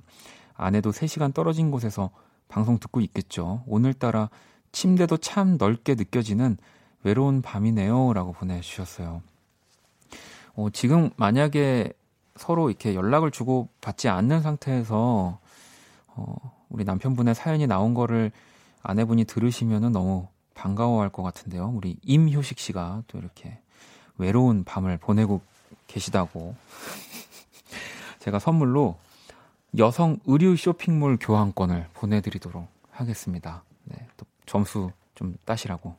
아내도 3시간 떨어진 곳에서 방송 듣고 있겠죠. 오늘따라 침대도 참 넓게 느껴지는 외로운 밤이네요. 라고 보내주셨어요. 어, 지금 만약에 서로 이렇게 연락을 주고 받지 않는 상태에서 어, 우리 남편분의 사연이 나온 거를 아내분이 들으시면은 너무 반가워할 것 같은데요. 우리 임효식 씨가 또 이렇게 외로운 밤을 보내고 계시다고 <laughs> 제가 선물로 여성 의류 쇼핑몰 교환권을 보내드리도록 하겠습니다. 네, 또 점수 좀 따시라고.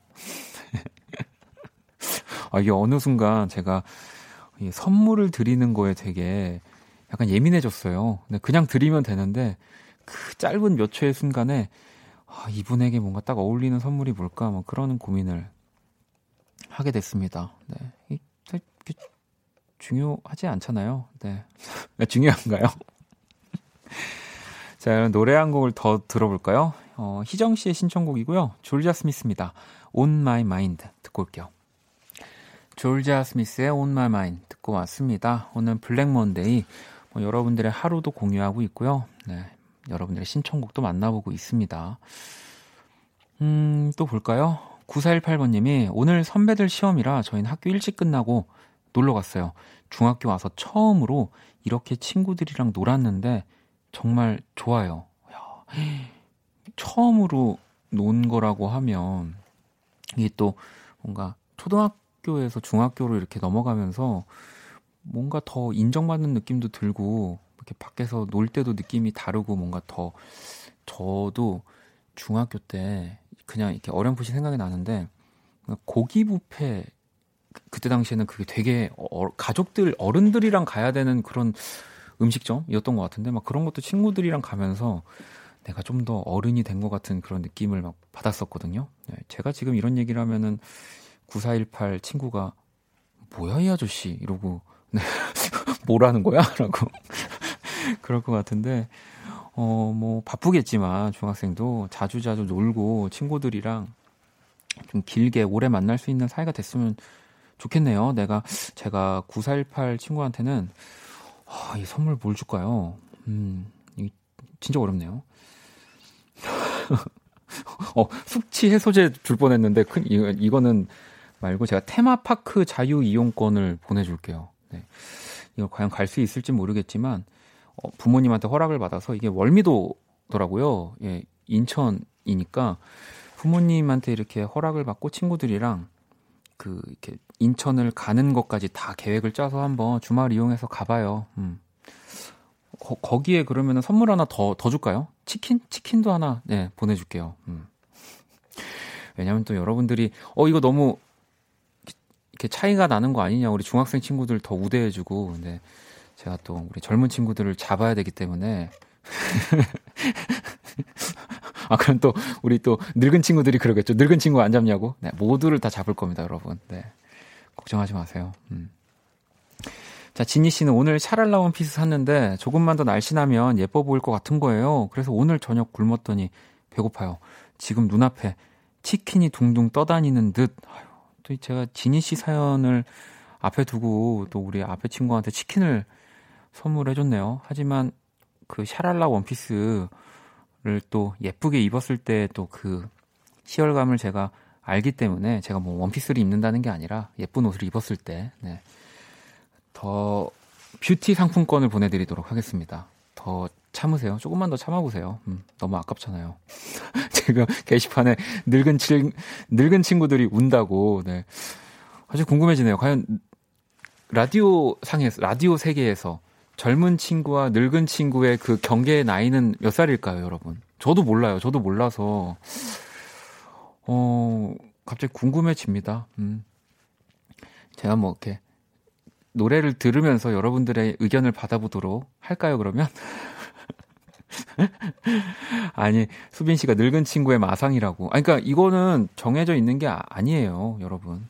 <laughs> 아, 이게 어느 순간 제가 이 선물을 드리는 거에 되게 약간 예민해졌어요. 근데 그냥 드리면 되는데 그 짧은 몇 초의 순간에 아, 이분에게 뭔가 딱 어울리는 선물이 뭘까 뭐 그런 고민을 하게 됐습니다. 네. 이게 중요하지 않잖아요. 네. <laughs> 중요한가요? <laughs> 자, 노래 한 곡을 더 들어볼까요? 어, 희정 씨의 신청곡이고요. 졸자 스미스입니다. On My Mind 듣고 올게요. 졸자 스미스의 On My Mind 듣고 왔습니다. 오늘 블랙 먼데이 뭐 여러분들의 하루도 공유하고 있고요. 네, 여러분들의 신청곡도 만나보고 있습니다. 음, 또 볼까요? 9418번님이 오늘 선배들 시험이라 저희는 학교 일찍 끝나고 놀러 갔어요. 중학교 와서 처음으로 이렇게 친구들이랑 놀았는데 정말 좋아요. 처음으로 논 거라고 하면 이게 또 뭔가 초등학교에서 중학교로 이렇게 넘어가면서 뭔가 더 인정받는 느낌도 들고 이렇게 밖에서 놀 때도 느낌이 다르고 뭔가 더 저도 중학교 때 그냥 이렇게 어렴풋이 생각이 나는데 고기 뷔페 그때 당시에는 그게 되게 어, 가족들 어른들이랑 가야 되는 그런 음식점이었던 것 같은데 막 그런 것도 친구들이랑 가면서 내가 좀 더 어른이 된 것 같은 그런 느낌을 막 받았었거든요. 네, 제가 지금 이런 얘기를 하면은 9418 친구가 뭐야 이 아저씨 <laughs> 이러고 네, <laughs> 뭐라는 거야? <laughs> 라고 그럴 것 같은데 어 뭐 바쁘겠지만 중학생도 자주자주 놀고 친구들이랑 좀 길게 오래 만날 수 있는 사이가 됐으면 좋겠네요. 내가 제가 9418 친구한테는 아, 이 선물 뭘 줄까요? 음, 이 진짜 어렵네요. <laughs> 어, 숙취 해소제 줄 뻔했는데 큰 이거, 이거는 말고 제가 테마파크 자유 이용권을 보내줄게요. 네. 이거 과연 갈 수 있을지 모르겠지만 어, 부모님한테 허락을 받아서 이게 월미도더라고요. 예, 인천이니까 부모님한테 이렇게 허락을 받고 친구들이랑 그 이렇게 인천을 가는 것까지 다 계획을 짜서 한번 주말 이용해서 가봐요. 음. 거, 기에 그러면 선물 하나 더, 더 줄까요? 치킨? 치킨도 하나, 네, 보내줄게요. 음. 왜냐면 또 여러분들이, 어, 이거 너무, 이렇게 차이가 나는 거 아니냐. 우리 중학생 친구들 더 우대해주고, 근데 제가 또 우리 젊은 친구들을 잡아야 되기 때문에. <laughs> 아, 그럼 또, 우리 또 늙은 친구들이 그러겠죠. 늙은 친구 안 잡냐고? 네, 모두를 다 잡을 겁니다, 여러분. 네. 걱정하지 마세요. 음. 자, 지니 씨는 오늘 샤랄라 원피스 샀는데 조금만 더 날씬하면 예뻐 보일 것 같은 거예요. 그래서 오늘 저녁 굶었더니 배고파요. 지금 눈앞에 치킨이 둥둥 떠다니는 듯. 아유, 또 제가 지니 씨 사연을 앞에 두고 또 우리 앞에 친구한테 치킨을 선물해줬네요. 하지만 그 샤랄라 원피스를 또 예쁘게 입었을 때 또그 희열감을 제가 알기 때문에 제가 뭐 원피스를 입는다는 게 아니라 예쁜 옷을 입었을 때, 네. 더 뷰티 상품권을 보내드리도록 하겠습니다. 더 참으세요. 조금만 더 참아보세요. 음, 너무 아깝잖아요. <laughs> 지금 게시판에 늙은 친, 늙은 친구들이 운다고, 네. 아주 궁금해지네요. 과연 라디오 상에서, 라디오 세계에서 젊은 친구와 늙은 친구의 그 경계의 나이는 몇 살일까요, 여러분? 저도 몰라요. 저도 몰라서. 어, 갑자기 궁금해집니다. 음. 제가 뭐 이렇게 노래를 들으면서 여러분들의 의견을 받아보도록 할까요, 그러면? <laughs> 아니, 수빈 씨가 늙은 친구의 마상이라고. 아니, 그러니까 이거는 정해져 있는 게 아, 아니에요, 여러분.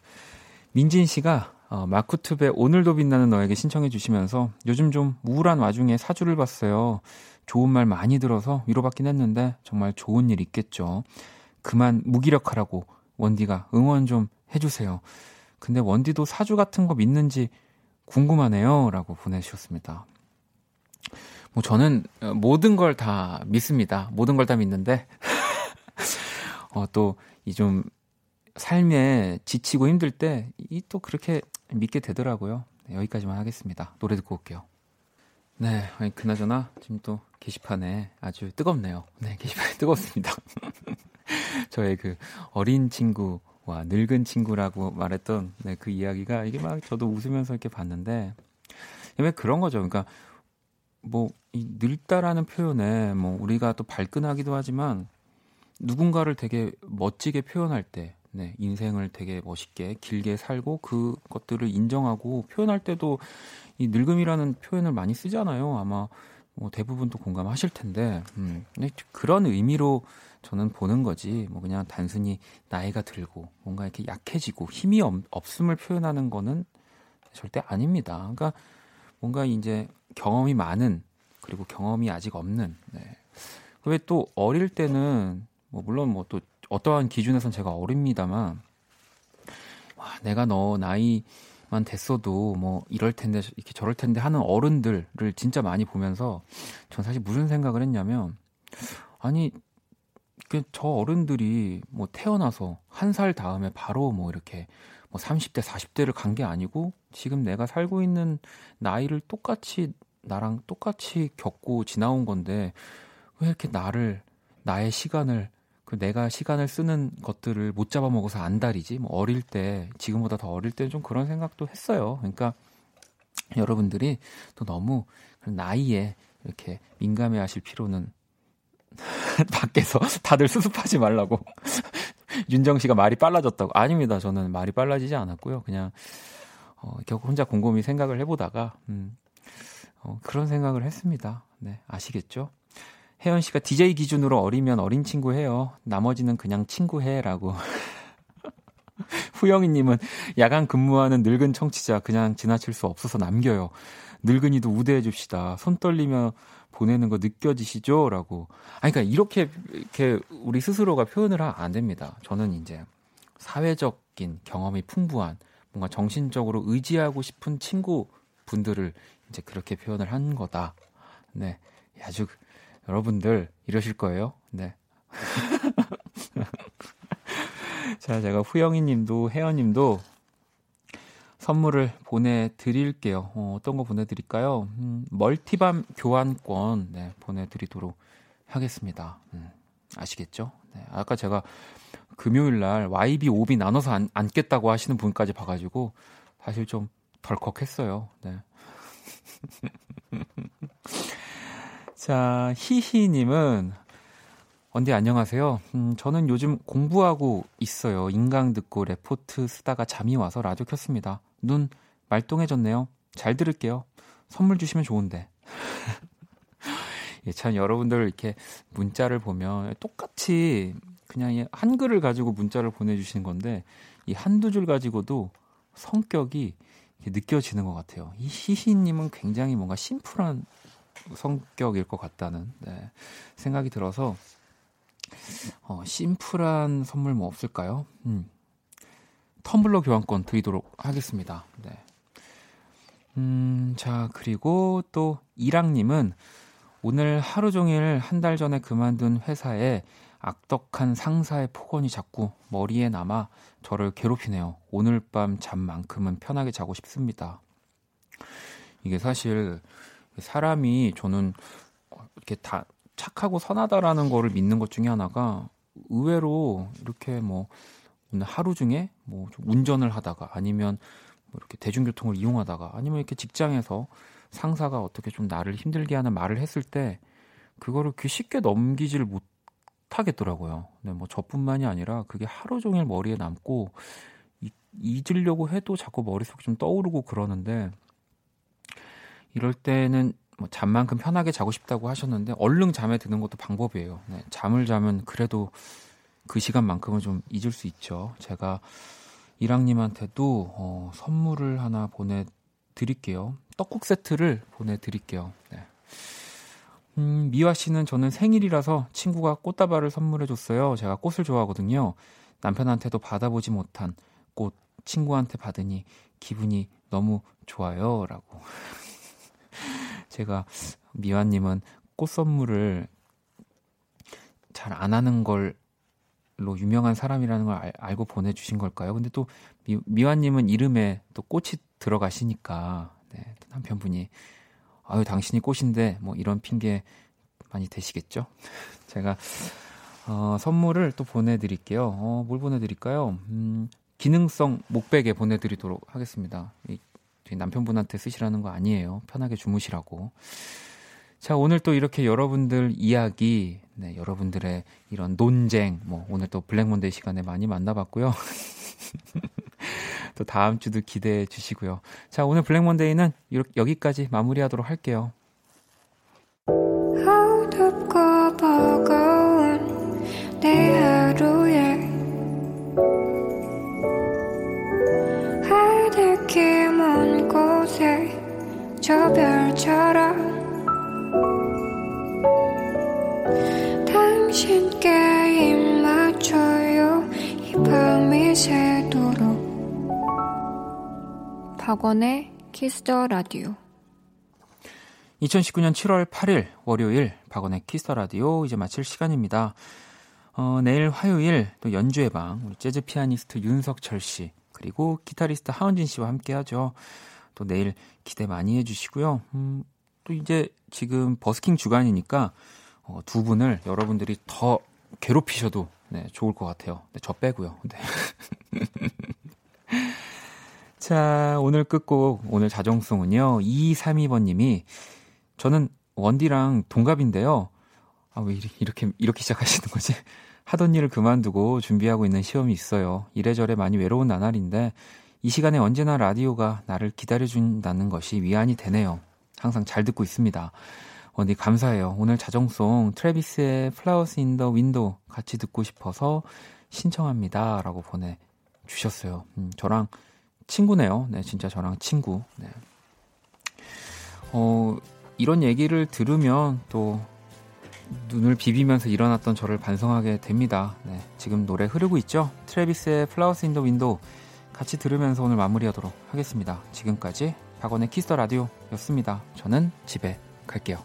민진 씨가 어, 마쿠투의 오늘도 빛나는 너에게 신청해 주시면서 요즘 좀 우울한 와중에 사주를 봤어요. 좋은 말 많이 들어서 위로받긴 했는데 정말 좋은 일 있겠죠. 그만 무기력하라고 원디가 응원 좀 해주세요. 근데 원디도 사주 같은 거 믿는지 궁금하네요. 라고 보내주셨습니다. 뭐 저는 모든 걸 다 믿습니다. 모든 걸 다 믿는데, <laughs> 어, 또, 이 좀, 삶에 지치고 힘들 때, 이 또 그렇게 믿게 되더라고요. 네, 여기까지만 하겠습니다. 노래 듣고 올게요. 네, 아니, 그나저나 지금 또 게시판에 아주 뜨겁네요. 네, 게시판이 <laughs> 뜨겁습니다. <laughs> 저의 그 어린 친구 와 늙은 친구라고 말했던 네, 그 이야기가 이게 막 저도 웃으면서 이렇게 봤는데 왜 그런 거죠. 그러니까 뭐 이 늙다라는 표현에 뭐 우리가 또 발끈하기도 하지만 누군가를 되게 멋지게 표현할 때 네, 인생을 되게 멋있게 길게 살고 그것들을 인정하고 표현할 때도 이 늙음이라는 표현을 많이 쓰잖아요. 아마 뭐 대부분 또 공감하실 텐데 음, 그런 의미로 저는 보는 거지 뭐 그냥 단순히 나이가 들고 뭔가 이렇게 약해지고 힘이 없, 없음을 표현하는 거는 절대 아닙니다. 그러니까 뭔가 이제 경험이 많은 그리고 경험이 아직 없는 네. 왜 또 어릴 때는 뭐 물론 뭐 또 어떠한 기준에선 제가 어립니다만 와, 내가 너 나이 만 됐어도 뭐 이럴 텐데 이렇게 저럴 텐데 하는 어른들을 진짜 많이 보면서 전 사실 무슨 생각을 했냐면 아니 저 어른들이 뭐 태어나서 한 살 다음에 바로 뭐 이렇게 뭐 30대, 40대를 간 게 아니고 지금 내가 살고 있는 나이를 똑같이 나랑 똑같이 겪고 지나온 건데 왜 이렇게 나를 나의 시간을 그 내가 시간을 쓰는 것들을 못 잡아먹어서 안달이지 뭐 어릴 때 지금보다 더 어릴 때는 좀 그런 생각도 했어요. 그러니까 여러분들이 또 너무 나이에 이렇게 민감해하실 필요는 <laughs> 밖에서 다들 수습하지 말라고 <laughs> 윤정 씨가 말이 빨라졌다고 아닙니다. 저는 말이 빨라지지 않았고요. 그냥 어, 결국 혼자 곰곰이 생각을 해보다가 음, 어, 그런 생각을 했습니다. 네, 아시겠죠? 혜연 씨가 DJ 기준으로 어리면 어린 친구 해요. 나머지는 그냥 친구 해라고. <laughs> 후영이님은 야간 근무하는 늙은 청취자 그냥 지나칠 수 없어서 남겨요. 늙은이도 우대해 줍시다. 손 떨리며 보내는 거 느껴지시죠? 라고. 아니, 그러니까 이렇게, 이렇게 우리 스스로가 표현을 안 됩니다. 저는 이제 사회적인 경험이 풍부한 뭔가 정신적으로 의지하고 싶은 친구 분들을 이제 그렇게 표현을 한 거다. 네. 아주 여러분들 이러실 거예요. 네. <laughs> 자, 제가 후영이 님도 혜연 님도 선물을 보내드릴게요. 어, 어떤 거 보내드릴까요? 음, 멀티밤 교환권 네, 보내드리도록 하겠습니다. 음, 아시겠죠? 네, 아까 제가 금요일 날 YB, OB 나눠서 안, 앉겠다고 하시는 분까지 봐가지고 사실 좀 덜컥했어요. 네. <laughs> 자, 히히님은 언디 안녕하세요. 음, 저는 요즘 공부하고 있어요. 인강 듣고 레포트 쓰다가 잠이 와서 라디오 켰습니다. 눈 말똥해졌네요. 잘 들을게요. 선물 주시면 좋은데. <laughs> 예, 참 여러분들 이렇게 문자를 보면 똑같이 그냥 한글을 가지고 문자를 보내주시는 건데 이 한두 줄 가지고도 성격이 느껴지는 것 같아요. 이 희희님은 굉장히 뭔가 심플한 성격일 것 같다는 네, 생각이 들어서 어, 심플한 선물 뭐 없을까요? 음. 텀블러 교환권 드리도록 하겠습니다. 네. 음, 자, 그리고 또 이랑님은 오늘 하루 종일 한 달 전에 그만둔 회사에 악덕한 상사의 폭언이 자꾸 머리에 남아 저를 괴롭히네요. 오늘 밤 잠만큼은 편하게 자고 싶습니다. 이게 사실 사람이 저는 이렇게 다 착하고 선하다라는 거를 믿는 것 중에 하나가 의외로 이렇게 뭐 오늘 하루 중에 뭐 운전을 하다가 아니면 뭐 이렇게 대중교통을 이용하다가 아니면 이렇게 직장에서 상사가 어떻게 좀 나를 힘들게 하는 말을 했을 때 그거를 그 쉽게 넘기지를 못하겠더라고요. 네, 뭐 저뿐만이 아니라 그게 하루 종일 머리에 남고 잊으려고 해도 자꾸 머릿속에 좀 떠오르고 그러는데 이럴 때는 뭐 잠만큼 편하게 자고 싶다고 하셨는데 얼른 잠에 드는 것도 방법이에요. 네, 잠을 자면 그래도 그 시간만큼은 좀 잊을 수 있죠. 제가 이랑님한테도 어, 선물을 하나 보내드릴게요. 떡국 세트를 보내드릴게요. 네. 음, 미화 씨는 저는 생일이라서 친구가 꽃다발을 선물해줬어요. 제가 꽃을 좋아하거든요. 남편한테도 받아보지 못한 꽃 친구한테 받으니 기분이 너무 좋아요. 라고. 제가 미화님은 꽃 선물을 잘 안 하는 걸로 유명한 사람이라는 걸 알, 알고 보내주신 걸까요? 근데 또 미, 미화님은 이름에 또 꽃이 들어가시니까 네, 남편분이 아유 당신이 꽃인데 뭐 이런 핑계 많이 되시겠죠? <laughs> 제가 어, 선물을 또 보내드릴게요. 어, 뭘 보내드릴까요? 음, 기능성 목베개 보내드리도록 하겠습니다. 이, 남편분한테 쓰시라는 거 아니에요. 편하게 주무시라고. 자, 오늘 또 이렇게 여러분들 이야기, 네, 여러분들의 이런 논쟁, 뭐, 오늘 또 블랙몬데이 시간에 많이 만나봤고요. <laughs> 또 다음 주도 기대해 주시고요. 자, 오늘 블랙몬데이는 여기까지 마무리하도록 할게요. 내 하루에 저 별처럼 당신께 입 맞춰요 이 밤이 새도록 박원의 키스 더 라디오 2019년 7월 8일 월요일 박원의 키스 더 라디오 이제 마칠 시간입니다. 어, 내일 화요일 또 연주회 방 우리 재즈 피아니스트 윤석철 씨 그리고 기타리스트 하헌진 씨와 함께 하죠. 또 내일 기대 많이 해주시고요. 음, 또 이제 지금 버스킹 주간이니까 어, 두 분을 여러분들이 더 괴롭히셔도 네, 좋을 것 같아요. 네, 저 빼고요. 네. <laughs> 자, 오늘 끝곡, 오늘 자정송은요, 2232번님이, 저는 원디랑 동갑인데요. 아, 왜 이렇게, 이렇게 시작하시는 거지? <laughs> 하던 일을 그만두고 준비하고 있는 시험이 있어요. 이래저래 많이 외로운 나날인데, 이 시간에 언제나 라디오가 나를 기다려준다는 것이 위안이 되네요. 항상 잘 듣고 있습니다. 원디 감사해요. 오늘 자정송 트래비스의 Flowers in the Window 같이 듣고 싶어서 신청합니다. 라고 보내주셨어요. 음, 저랑 친구네요. 네, 진짜 저랑 친구. 네. 어, 이런 얘기를 들으면 또 눈을 비비면서 일어났던 저를 반성하게 됩니다. 네, 지금 노래 흐르고 있죠? 트래비스의 Flowers in the Window 같이 들으면서 오늘 마무리하도록 하겠습니다. 지금까지 박원의 키스터 라디오였습니다. 저는 집에 갈게요.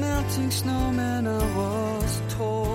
melting snowman I was told